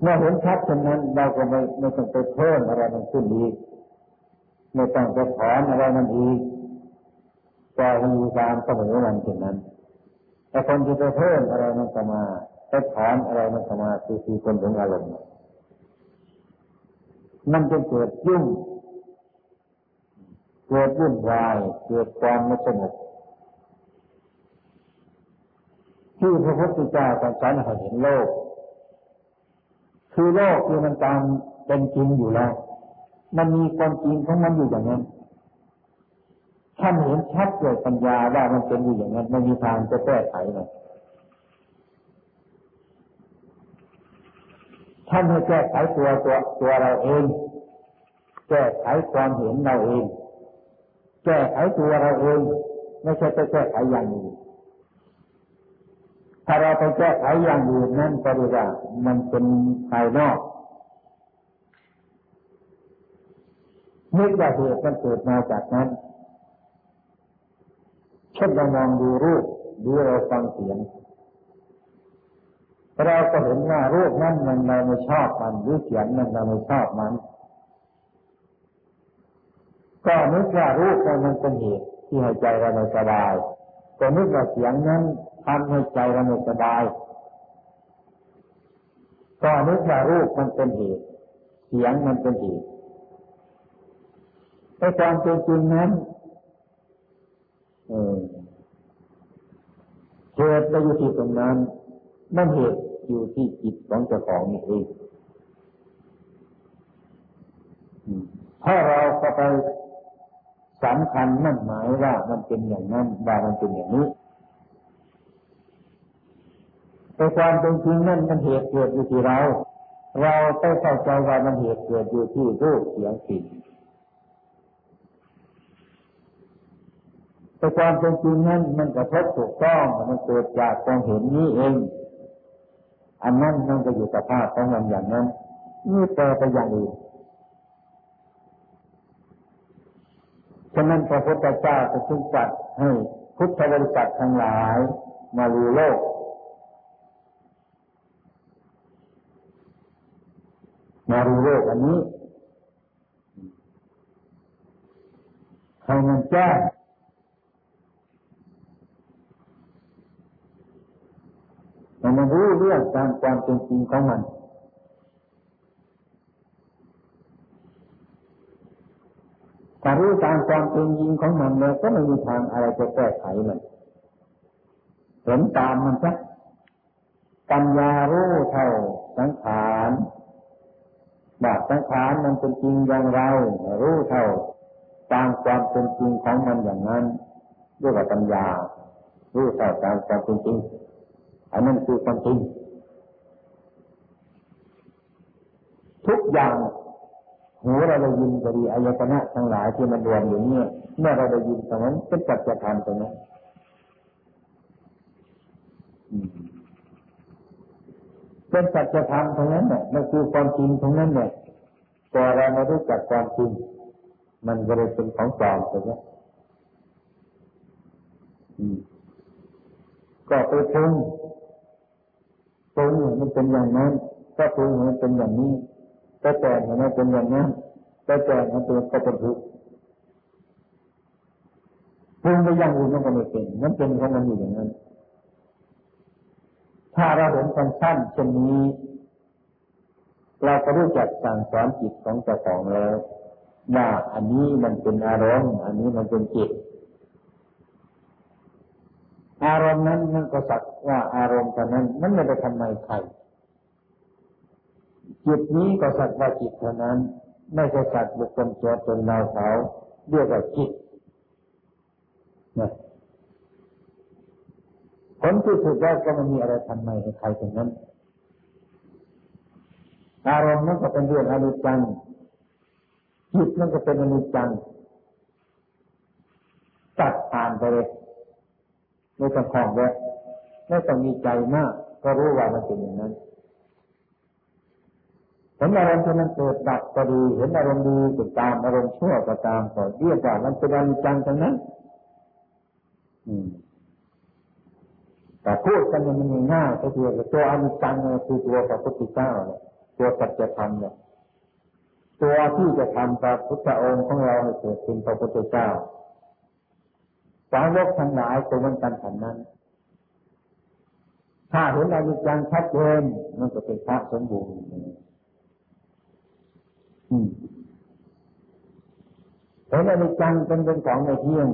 เมื่อเห็นชัดเช่นนั้น เราก็ไม่ไม่ต้องไปเพิ่มอะไรมันขึ้นอีกไม่ต้องไปถอนอะไรมันอีกปล่อยให้อยู่ตามเสมอมันเช่นนั้น แต่คนที่ไปเพิ่มอะไรมันก็มา ไปถอนอะไรมันก็มาคือคือคนถึงอารมณ์มันจะเกิดยุ่ง เกิดวุ่นวาย เกิดความไม่สงบที่พระพุทธเจ้าตรัสให้เห็นโลก คือโลกที่มันตามเป็นจริงอยู่แล้ว มันมีความจริงของมันอยู่อย่างนั้นท่านเห็นชัดเกิดปัญญาว่ามันเป็นอยู่อย่างนั้นไม่มีทางจะแก้ไขมัน ท่านไม่แก้ไขตัวตัวตัวเราเอง แก้ไขความเห็นเราเอง แก้ไขตัวเราเอง ไม่ใช่ไปแก้ไขอย่างอื่นถ้าเราไปแก้ไขอย่างอื่นนั่นก็เรียกว่ามันเป็นภายนอกนึกว่าเหตุมันเกิดมาจากนั้นเช่นเรามองดูรูปดูเราฟังเสียง เราก็เห็นว่ารูปนั้นมันเราไม่ชอบมันหรือเสียงนั้นเราไม่ชอบมัน ก็นึกว่ารูปนั้นมันเป็นเหตุที่ให้ใจเราไม่สบายก็นึกว่าเสียงนั้นทำให้ใจเราไม่สบาย ก็นึกว่ารูปมันเป็นเหตุ เสียงมันเป็นเหตุแต่ความจริงนั้นเหตุเราอยู่ที่ตรงนั้นนั่นเหตุ อยู่ที่จิตของเจ้าของนี่เองถ้าเราก็ไปสำคัญมั่นหมายว่ามันเป็นอย่างนั้นว่ามันเป็นอย่างนี้แต่ความเป็นจริงนั่นมันเหตุเกิดอยู่ที่เรา เราต้องเข้าใจว่ามันเหตุเกิดอยู่ที่รูปเสียงกลิ่นแต่ความเป็นจริงนั้นมันกระทบถูกต้องมันเกิดจากความเห็นนี้เอง อันนั้นมันก็อยู่สภาพของมันอย่างนั้นนี่แปลไปอย่างอื่นฉะนั้นพระพุทธเจ้าจะจึงจัดให้พุทธบริษัททั้งหลายมาลูโลก มาลูโลกอันนี้ให้มันแจ้ง ให้มันรู้เรื่องตามความเป็นจริงของมันถ้ารู้ตามความเป็นจริงของมันแล้วก็ไม่มีทางอะไรจะแก้ไขมันเห็นตามมันซะปัญญารู้เท่าสังขารบาสังขารมันเป็นจริงอย่างไร รู้เท่าตามความเป็นจริงของมันอย่างนั้นเรียกว่าปัญญา รู้เท่าตามความเป็นจริง อันนั้นคือความจริงทุกอย่างหูเราได้ยินก็ดีอายตนะทั้งหลายที่มันรวมอยู่เนี่ยเมื่อเราได้ยินตรงนั้นเป็นจัจธรรมตรงนั้นเป็นสัจธรรมตรงนั้นเนี่ยมันคือความจริงตรงนั้นเนี่ยแต่เราไม่รู้จักความจริง มันก็เลยเป็นของปลอมตรงนี้ก็ไปปรุง ปรุงมันเป็นอย่างนั้นก็ปรุงมันเป็นอย่างนี้แต่แต่งมันเป็นอย่างนั้นแต่แต่งมันเป็นก็เป็นทุกข์ปรุงไปอย่างอื่นมันก็ไม่เป็นมันเป็นของมันอยู่อย่างนั้น ถ้าเราเห็นสั้นๆเช่นนี้ เราก็รู้จักสั่งสอนจิตของเจ้าของแล้วว่าอันนี้มันเป็นอารมณ์ อันนี้มันเป็นจิต อารมณ์นั้นมันก็สักว่าอารมณ์ตอนนั้น มันไม่ได้ทำไมใครจิตนี้ก็สัตว์ว่าจิตเท่านั้น ไม่ใช่สัตว์บุคคลตัวตนเราเขาเรียกว่าจิตนะผลที่สุดแล้วก็ไม่มีอะไรทำไม่ให้ใครตรงนั้น อารมณ์นั้นก็เป็นเรื่องอนิจจังจิตนั่นก็เป็นอนิจจังตัดผ่านไปเลย ไม่ต้องคล้องแวะไม่ต้องมีใจมาก ก็รู้ว่ามันเป็นอย่างนั้นเห็นอารมณ์ที่มันเกิดดับก็ดีเห็นอารมณ์ดีก็ตามอารมณ์ชั่วก็ตามก็เรียกว่ามันเป็นอนิจจังทั้งนั้นแต่พูดกันมันง่ายก็คือตัวอนิจจังคือตัวพระพุทธเจ้าตัวสัจธรรมเนี่ยตัวที่จะทำพระพุทธองค์ของเราให้เกิดเป็นพระพุทธเจ้า สาวกทั้งหลายตัวมันกันฉันนั้น ถ้าเห็นอนิจจังชัดเจนมันก็เป็นพระสมบูรณ์เห็นอนิจจังเป็นเป็นของในเที่ยง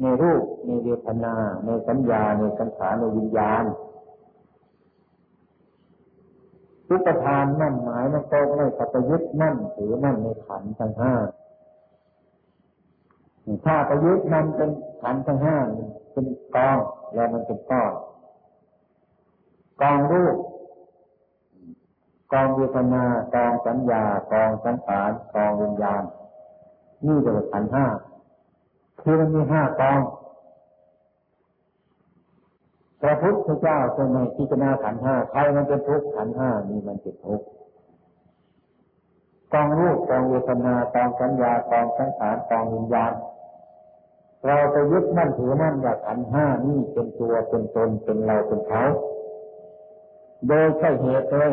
ในรูป ในเวทนา ในสัญญา ในสังขารในวิญญาณทุกประทานนั่นหมายมันก็ไม่สัตยึดนั่นถือนั่นในขันทั้งห้า ถ้าประยุทธ์มันเป็นขันทั้งห้าเป็นกองแล้วมันเป็นก้อนกองรูปกองเวทนากองสัญญากองสังขารกองวิญญาณนี่เรียกว่าขันห้าคือมันมีห้ากองพระพุทธเจ้าทรงในพิจารณาขันห้าใครมันเป็นทุกข์ขันห้านี่มันเป็นทุกข์กองรูปกองเวทนากองสัญญากองสังขารกองวิญญาณ เราไปยึดมั่นถือมั่นว่าขันห้านี่เป็นตัวเป็นตนเป็นเราเป็นเขา โดยใช่เหตุเลย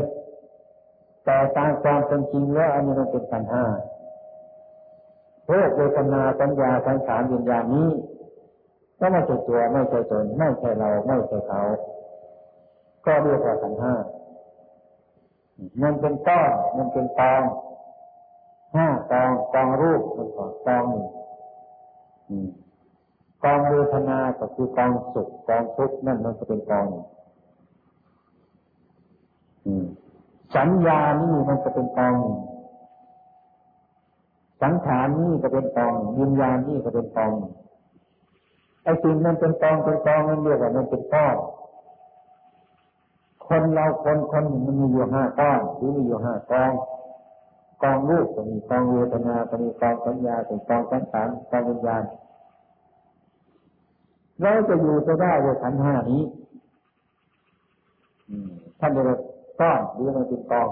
แต่ตามความเป็นจริงแล้วอันนี้มันเป็นขันห้าโรคเวทนาสัญญาสังขารวิญญาณนี้ก็ไม่ใช่ตัวไม่ใช่ตนไม่ใช่เราไม่ใช่เขา ก็เรียกว่าขันห้ามันเป็นก้อนมันเป็นกองห้ากองกองรูปมันกอนกองหนึ่ง กองเวทนาก็คือกองสุขกองทุกข์นั่นมันจะเป็นกองสัญญานี่มันจะเป็นกองสังขารนี่ก็เป็นกองวิญญาณนี่ก็เป็นกองไอ้สิ่งนั้นเป็นกองเป็นกองนั่นเรียกว่ามันเป็นก้อนคนเราคนคนหนึ่งมันมีอยู่ห้าก้อนหรือมีอยู่ห้ากองกองรูปก็มีกองเวทนาก็มีกองสัญญาเป็นกองสังขารกองวิญญาณ เราจะอยู่จะได้ด้วยขันห้านี้ท่านเรียกก้อนหรือมันเป็นกอ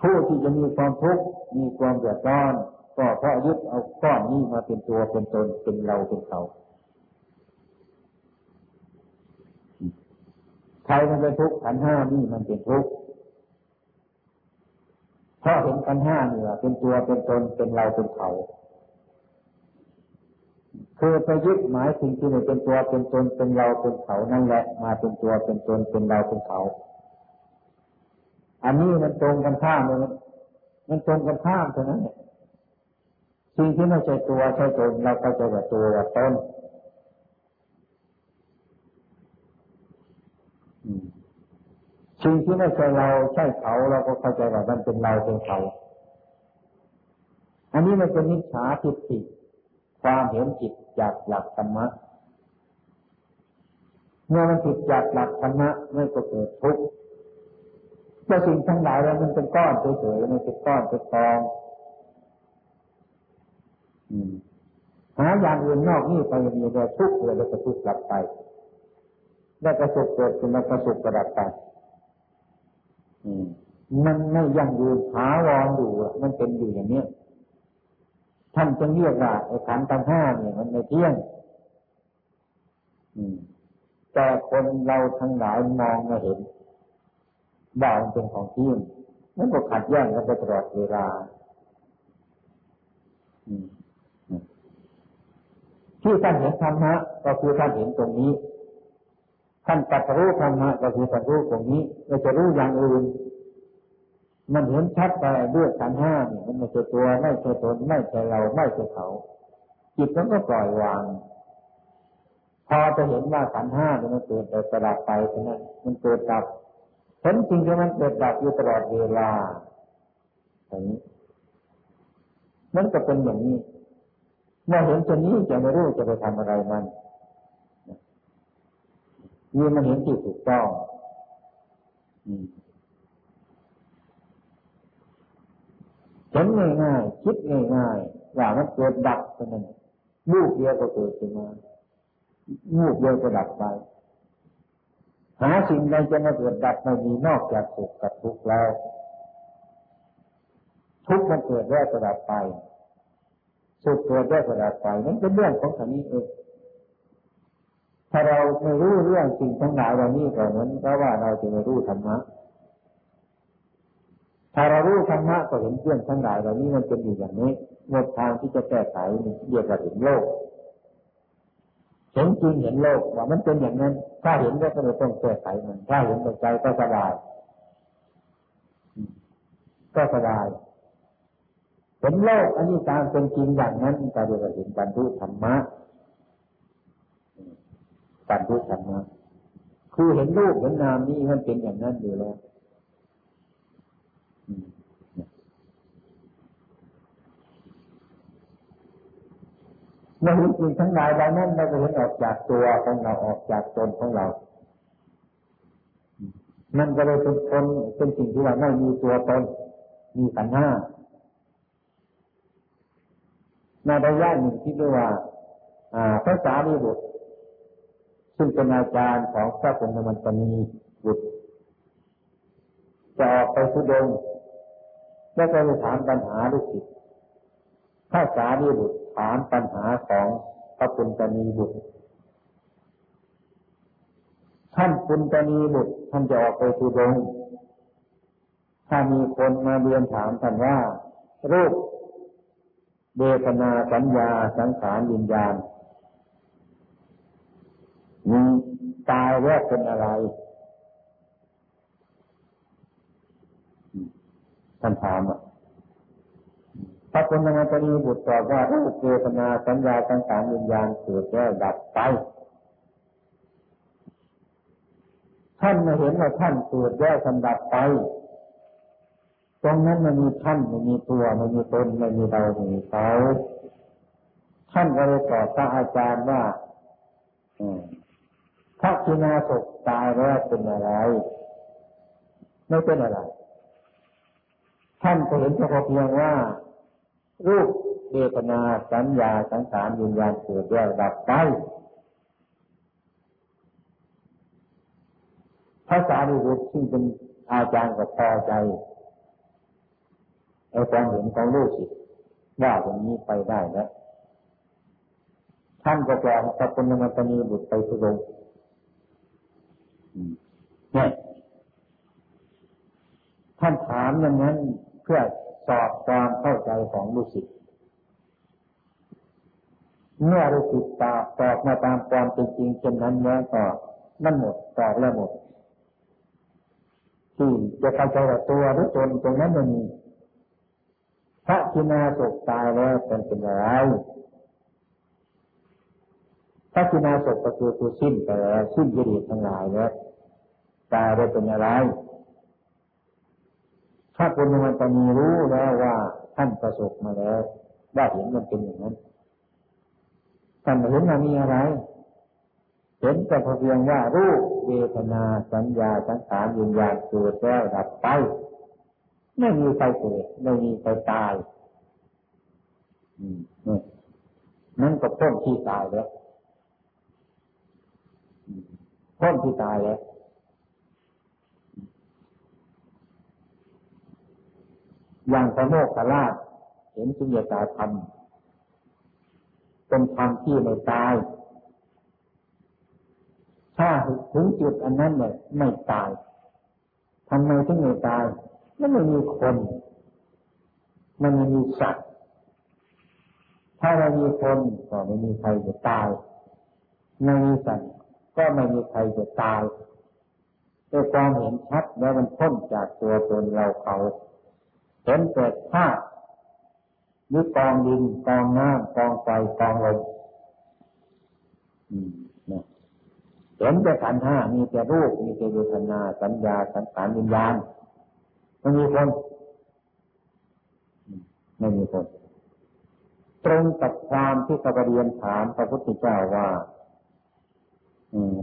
ผู้ที่จะมีความทุกข์มีความเดือดร้อน ก็เพราะยึดเอาก้อนนี้มาเป็นตัวเป็นตนเป็นเราเป็นเขาใครมันเป็นทุกข์ขันห้านี่มันเป็นทุกข์ เพราะเห็นขันห้านี่ว่าเป็นตัวเป็นตนเป็นเราเป็นเขา คือไปยึดหมายสิ่งที่ไม่เป็นตัวเป็นตนเป็นเราเป็นเขานั่นแหละมาเป็นตัวเป็นตนเป็นเราเป็นเขา อันนี้มันตรงกันข้ามเลยมันตรงกันข้ามเท่านั้นสิ่งที่ไม่ใช่ตัวใช่ตนเราก็จะว่าตัวว่าตน สิ่งที่ไม่ใช่เราใช่เขาเราก็เข้าใจว่ามันเป็นเราเป็นเขาอันนี้มันเป็นนิสาทิฏฐิความเห็นจิตจากหลักธรรมะเมื่อมันผิดจากหลักธรรมะไม่ก็เกิดทุกข์เจ้าสิ่งทั้งหลายแล้วมันเป็นก้อนเฉยๆมันเป็นก้อนเป็นกองหาอย่างอื่นนอกนี่ไปมีแต่ทุกข์เลยแล้วก็ทุกข์กลับไป แล้วก็สุขเกิดขึ้นแล้วก็สุขกระดับไป มันไม่ยั่งยืนหาวอนอยู่มันเป็นอยู่อย่างนี้ท่านจึงเรียกว่าไอ้ขันธ์ทั้งห้าเนี่ยมันไม่เที่ยงแต่คนเราทั้งหลายมองไม่เห็นว่ามันเป็นของเที่ยงนั่นก็ขัดแย้งกันไปตลอดเวลาที่ท่านเห็นธรรมะก็คือท่านเห็นตรงนี้ ท่านตัดรู้ธรรมะก็คือตัดรู้ตรงนี้เราจะรู้อย่างอื่น มันเห็นชัดไปด้วยขันห้าเนี่ยมันไม่ใช่ตัวไม่ใช่ตนไม่ใช่เราไม่ใช่เขา จิตมันก็ปล่อยวาง พอจะเห็นว่าขันห้าเนี่ยมันเกิดแต่ประดับไปเท่านั้นมันเกิดดับเห็นจริงที่มันเกิดดับอยู่ตลอดเวลาอย่างนี้มันก็เป็นอย่างนี้เมื่อเห็นตัวนี้จะไม่รู้จะไปทำอะไรมัน นี่มันเห็นที่ถูกต้องเห็นง่ายๆคิดง่ายๆว่ามันเกิดดับเท่านั้นลูกเดียวก็เกิดขึ้นมาลูกเดียวก็ดับไปหาสิ่งใดจะมาเกิดดับไม่มีนอกจากสุขกับทุกข์แล้ว ทุกข์มันเกิดแล้วก็ดับไปสุขเกิดแล้วก็ดับไปนั่นเป็นเรื่องของขันนี้เอง ถ้าเราไม่รู้เรื่องสิ่งทั้งหลายเหล่านี้ก็เหมือนกับว่าเราจะไม่รู้ธรรมะถ้าเรารู้ธรรมะก็เห็นเรื่องทั้งหลายเหล่านี้มันเป็นอยู่อย่างนี้หมดทางที่จะแก้ไขเรียกว่าเห็นโลกเห็นจริงเห็นโลกว่ามันเป็นอย่างนั้น ถ้าเห็นก็ไม่ต้องแก้ไขมันถ้าเห็นใจก็สบาย ก็สบายเห็นโลกอันนี้ตามเป็นจริงอย่างนั้นก็เรียกว่าเห็นบรรลุธรรมะ การรู้ธรรมะคือเห็นรูปเห็นนามนี่มันเป็นอย่างนั้นอยู่แล้วเมื่อเห็นสิ่งทั้งหลายเหล่านั้นเราจะเห็นออกจากตัวของเราออกจากตนของเรา มันก็เลยเป็นคนเป็นสิ่งที่เราไม่มีตัวตน มีขันห้าในระยะหนึ่งที่เรียกว่าภาษาลีบุตร ซึ่งเป็นอาจารย์ของพระพุทธมันตนีบุตรจะออกไปสุดงแล้วก็ไปถามปัญหาลูกศิษย์ถ้าสารีบุตรถามปัญหาของพระปุณตนีบุตร ท่านปุณตนีบุตรท่านจะออกไปสุดง ถ้ามีคนมาเรียนถามท่านว่ารูปเบทนาสัญญาสังขารวิญญาณมี ตายแล้วเป็นอะไรท่านถามอะพระคุณนาตรีบุตรตอบว่ารูปเวทนาสัญญาสังขารวิญญาณเกิดแล้วดับไปท่านมาเห็นว่าท่านเกิดแล้วสันดับไป ตรงนั้นมันมีท่านมันมีตัวมันมีตนมันมีเราไม่มีเขาท่านก็เลยตอบพระอาจารย์ว่า พระกินาศตายแล้วเป็นอะไร ไม่เป็นอะไร ท่านก็เห็นเฉพาะเพียงว่า รูปเวทนาสัญญาสังขารวิญญาณเกิดแล้วดับไปภาษาดิบุตรซึ่งเป็นอาจารย์กับพอใจไอ้ความเห็นของลูกศิษย์ว่าอย่างนี้ไปได้แล้วท่านก็จะพระปุณณมัตนีบุตรไปสุดง เนี่ยท่านถามอย่างนั้นเพื่อสอบความเข้าใจของลูกศิษย์เมื่อลูกศิษย์ตอบตอบมาตามความเป็นจริงเช่นนั้นแล้วก็นั่นหมดตอบแล้วหมดที่จะเข้าใจว่าตัวหรือตนตรงนั้นมันมีพระกินาศกตายแล้วเป็นเป็นอะไรพระกินาศกก็คือคือสิ้นไปแล้วสิ้นกิเลสทั้งหลายแล้ว ตายได้เป็นอะไรถ้าคนมันจะมีรู้แล้วว่าท่านประสบมาแล้วว่าเห็นมันเป็นอย่างนั้นท่านเห็นมันมีอะไร เห็นแต่เพียงว่ารูปเวทนาสัญญาสังขารวิญญาณเกิดแล้วดับไปไม่มีใครเกิดไม่มีใครตายนั่นก็พ้นที่ตายแล้วพ้นที่ตายแล้ว อย่างพระโมกขลาชเห็นสุญญตาธรรมเป็นธรรมที่ไม่ตาย ถ้าถึงจุดอันนั้นเนี่ยไม่ตายทำไมถึงไม่ตายมันไม่มีคน มันไม่มีสัตว์ ถ้าไม่มีคนก็ไม่มีใครจะตาย ไม่มีสัตว์ก็ไม่มีใครจะตายด้วยความเห็นชัดแล้วมันพ้นจากตัวตนเราเขา เห็นแต่ธาตุหรือกองดินกองน้ำกองไฟกองลมเห็นแต่ขันห้ามีแต่รูป มีแต่เวทนา สัญญา สังขารวิญญาณไม่มีคนไม่มีคนตรงกับความที่กระเรียนถามพระพุทธเจ้าว่า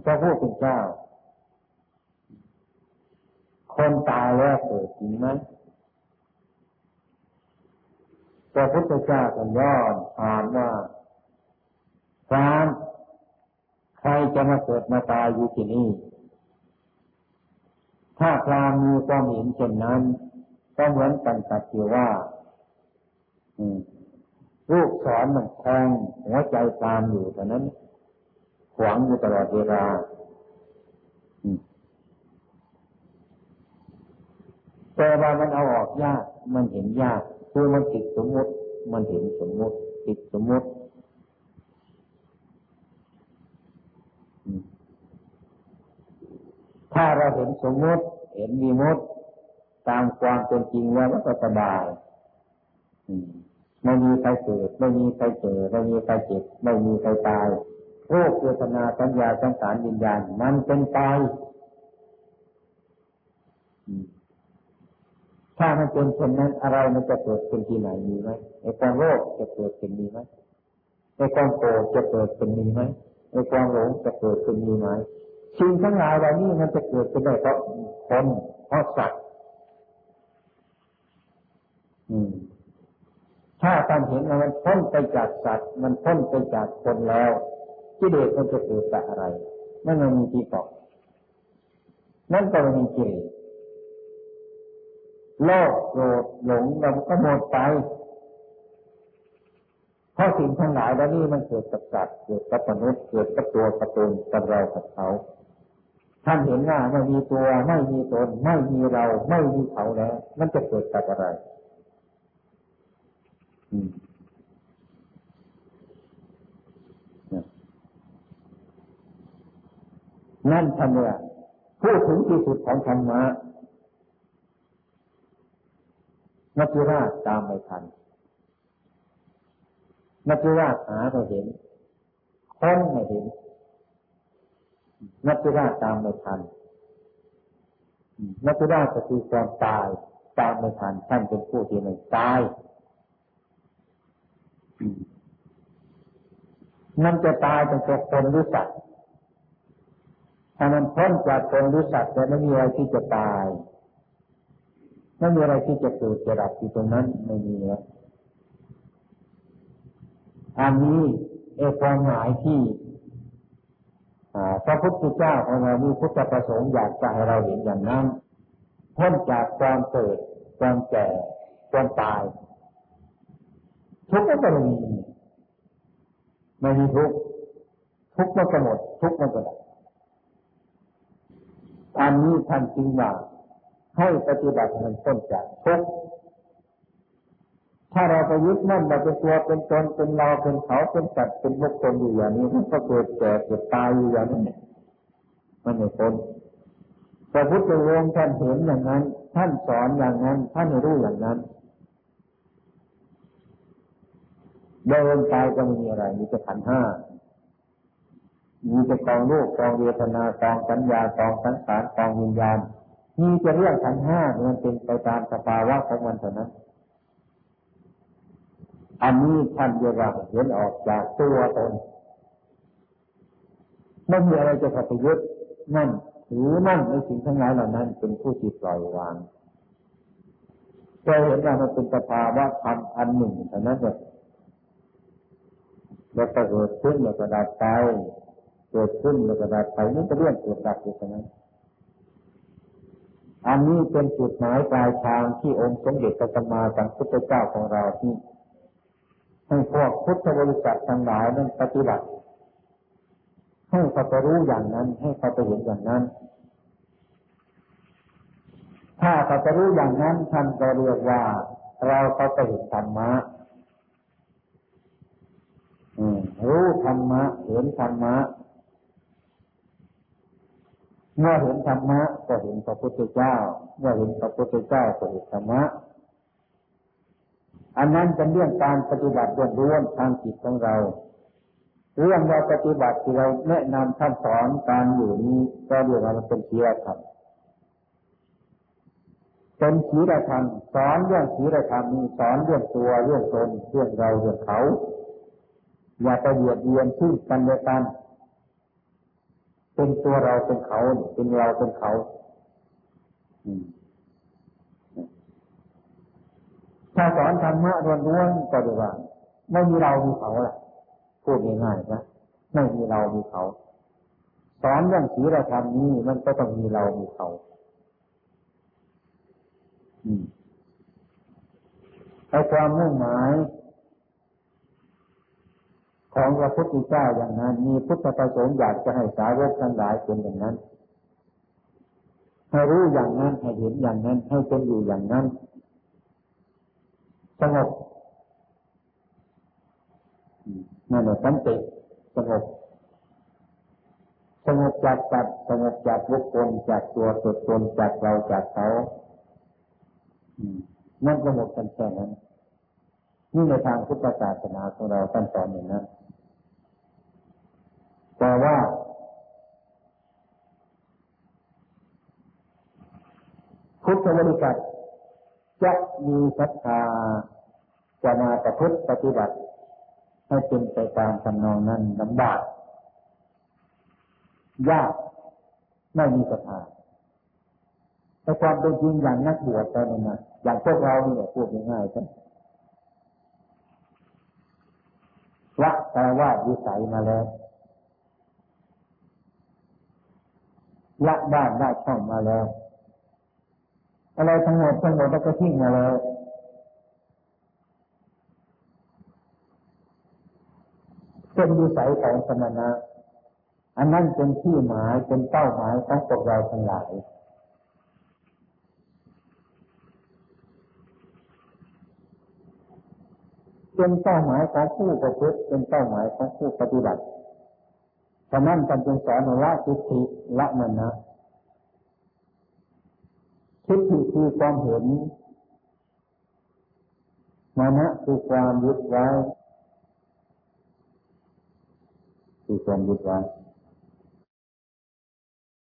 พระพุทธเจ้า คนตายแล้วเกิดจริงไหม พระพุทธเจ้าก็ย้อนถามว่าการใครจะมาเกิดมาตายอยู่ที่นี่ถ้าพรามมีความเห็นเช่นนั้น ก็เหมือนกันกับที่ว่าลูกสอนมันแทงหัวใจตามอยู่แต่นั้น ขวางอยู่ตลอดเวลาแต่ว่ามันเอาออกยาก มันเห็นยาก คือมันติดสมมติ มันเห็นสมมติ ติดสมมติถ้าเราเห็นสมมติ เห็นมีมดตามความเป็นจริงแล้วก็สบายไม่มีใครเกิดไม่มีใครเจอไม่มีใครเจ็บไม่มีใครตายโรคเวทนาสัญญาสังขารวิญญาณมันเป็นตาย ถ้ามันเป็นเช่นนั้นอะไรมันจะเกิดเป็นที่ไหนมีไหมไอ้ความโลภจะเกิดเป็นมีไหมไอ้ความโกรธจะเกิดเป็นมีไหมไอ้ความหลงจะเกิดเป็นมีไหมสิ่งทั้งหลายเหล่านี้มันจะเกิดขึ้นได้เพราะคนเพราะสัตว์ถ้าท่านเห็นว่ามันพ้นไปจากสัตว์ มันพ้นไปจากคนแล้วกิเลสมันจะเกิดจากอะไรนั่นมันมีที่ตอบนั่นก็เป็นกิเลส โลภโกรธหลงเราก็หมดไป เพราะสิ่งทั้งหลายแล้วนี่มันเกิดกับสัตว์เกิดกับมนุษย์เกิดกับตัวกับตนกับเรากับเขา ท่านเห็นว่าไม่มีตัวไม่มีตน ไม่มีเราไม่มีเขาแล้ว มันจะเกิดจากอะไรนั่นท่านเนี่ยพูดถึงที่สุดของธรรมะ นักราชตามไม่ทันนักราชหาไม่เห็นค้นไม่เห็นนักราชตามไม่ทันนักราชก็คือความตายตามไม่ทันท่านเป็นผู้ที่ไม่ตายมันจะตายเป็นตัวคนหรือสัตว์ถ้ามันพ้นจากคนหรือสัตว์จะไม่มีอะไรที่จะตาย ไม่มีอะไรที่จะเกิดจะดับที่ตรงนั้นไม่มีแล้วอันนี้เอความหมายที่พระพุทธเจ้าของเรามีพุทธประสงค์อยากจะให้เราเห็นอย่างนั้นพ้นจากความเกิดความแก่ความตายทุกข์ก็ไม่มีไม่มีทุกข์ทุกข์มันก็หมดทุกข์มันก็ดับอันนี้ท่านจริงว่า ให้ปฏิบัติมันพ้นจากทุกข์ถ้าเราไปยึดมั่นเราเป็นตัวเป็นตนเป็นเราเป็นเขาเป็นสัตว์เป็นบุคคลอยู่อย่างนี้มันก็เกิดแก่เกิดตายอยู่อย่างนี้มันไม่พ้นพระพุทธองค์ท่านเห็นอย่างนั้น ท่านสอนอย่างนั้น ท่านรู้อย่างนั้นเดินไปก็ไม่มีอะไร มีแต่ขันห้า มีแต่กองรูปกองเวทนากองสัญญากองสังขารกองวิญญาณ มีจะเรื่องขันห้ามันเป็นไปตามสภาวะของมันเท่านั้น อันนี้ท่านเรียกว่าเห็นออกจากตัวตนไม่มีอะไรจะขัดยึดนั่นถือมั่นในสิ่งทั้งหลายเหล่านั้น เป็นผู้ที่ปล่อยวางจะเห็นว่ามันเป็นสภาวะธรรมอันหนึ่งเท่านั้นเองแล้วก็เกิดขึ้นแล้วก็ดับไปเกิดขึ้นแล้วก็ดับไปนี่เป็นเรื่องเกิดดับอยู่เท่านั้น อันนี้เป็นจุดหมายปลายทางที่องค์สมเด็จพระสัมมาสัมพุทธเจ้าของเราที่ให้พวกพุทธบริษัททั้งหลายนั้นปฏิบัติ ให้เขาไปรู้อย่างนั้น ให้เขาไปเห็นอย่างนั้น ถ้าเขาไปรู้อย่างนั้นท่านก็เรียกว่า เราเขาไปเห็นธรรมะรู้ธรรมะเห็นธรรมะ เมื่อเห็นธรรมะก็เห็นพระพุทธเจ้า เมื่อเห็นพระพุทธเจ้าก็เห็นธรรมะ อันนั้นเป็นเรื่องการปฏิบัติเรื่องร่วมทางจิตของเรา เรื่องเราปฏิบัติที่เราแนะนำท่านสอนการอยู่นี้ก็เรียกว่ามันเป็นเสียครับเป็นศีลธรรมสอนเรื่องศีลธรรมมีสอนเรื่องตัวเรื่องตนเรื่องเราเรื่องเขา อย่าไปเบียดเบียนซึ่งกันและกัน เป็นตัวเราเป็นเขาเป็นเราเป็นเขาถ้าสอนธรรมะล้วนๆก็ดีว่า ไม่มีเรามีเขาล่ะ พูดง่ายๆนะไม่มีเรามีเขา สอนเรื่องศีลธรรมนี้มันก็ต้องมีเรามีเขาไอ้ความมุ่งหมาย ของพระพุทธเจ้าอย่างนั้น มีพุทธประสงค์อยากจะให้สาวกทั้งหลายเป็นอย่างนั้นให้รู้อย่างนั้นให้เห็นอย่างนั้นให้เป็นอยู่อย่างนั้นสงบนั่นแหละสันติสงบสงบจากจัดสงบจากบุคคลจากตัวตนตนจากเราจากเขานั่นสงบกันแค่นั้นนี่ในทางพุทธศาสนาของเราท่านสอนอย่างนั้น แต่ว่า พุทธบริษัทจะมีศรัทธาจะมาประพฤติปฏิบัติให้เป็นไปตามทำนองนั้นลำบากยากไม่มีศรัทธาแต่ความเป็นจริงอย่างนักบวชตอนนี้นะอย่างพวกเราเนี่ยพูดง่ายๆกันละแต่ว่าวิสัยมาแล้ว ละบ้านได้ช่องมาแล้ว อะไรทั้งหมดทั้งหมดก็ทิ้งมาแล้วเป็นวิสัยของสมณะ อันนั้นเป็นที่หมายเป็นเป้าหมายของพวกเราทั้งหลายเป็นเป้าหมายของผู้ประพฤติเป็นเป้าหมายของผู้ปฏิบัติ ฉะนั้นการจึงสอนละทิฏฐิละมันนะทิฏฐิคือความเห็นมานะคือความยึดไว้คือความยึดไว้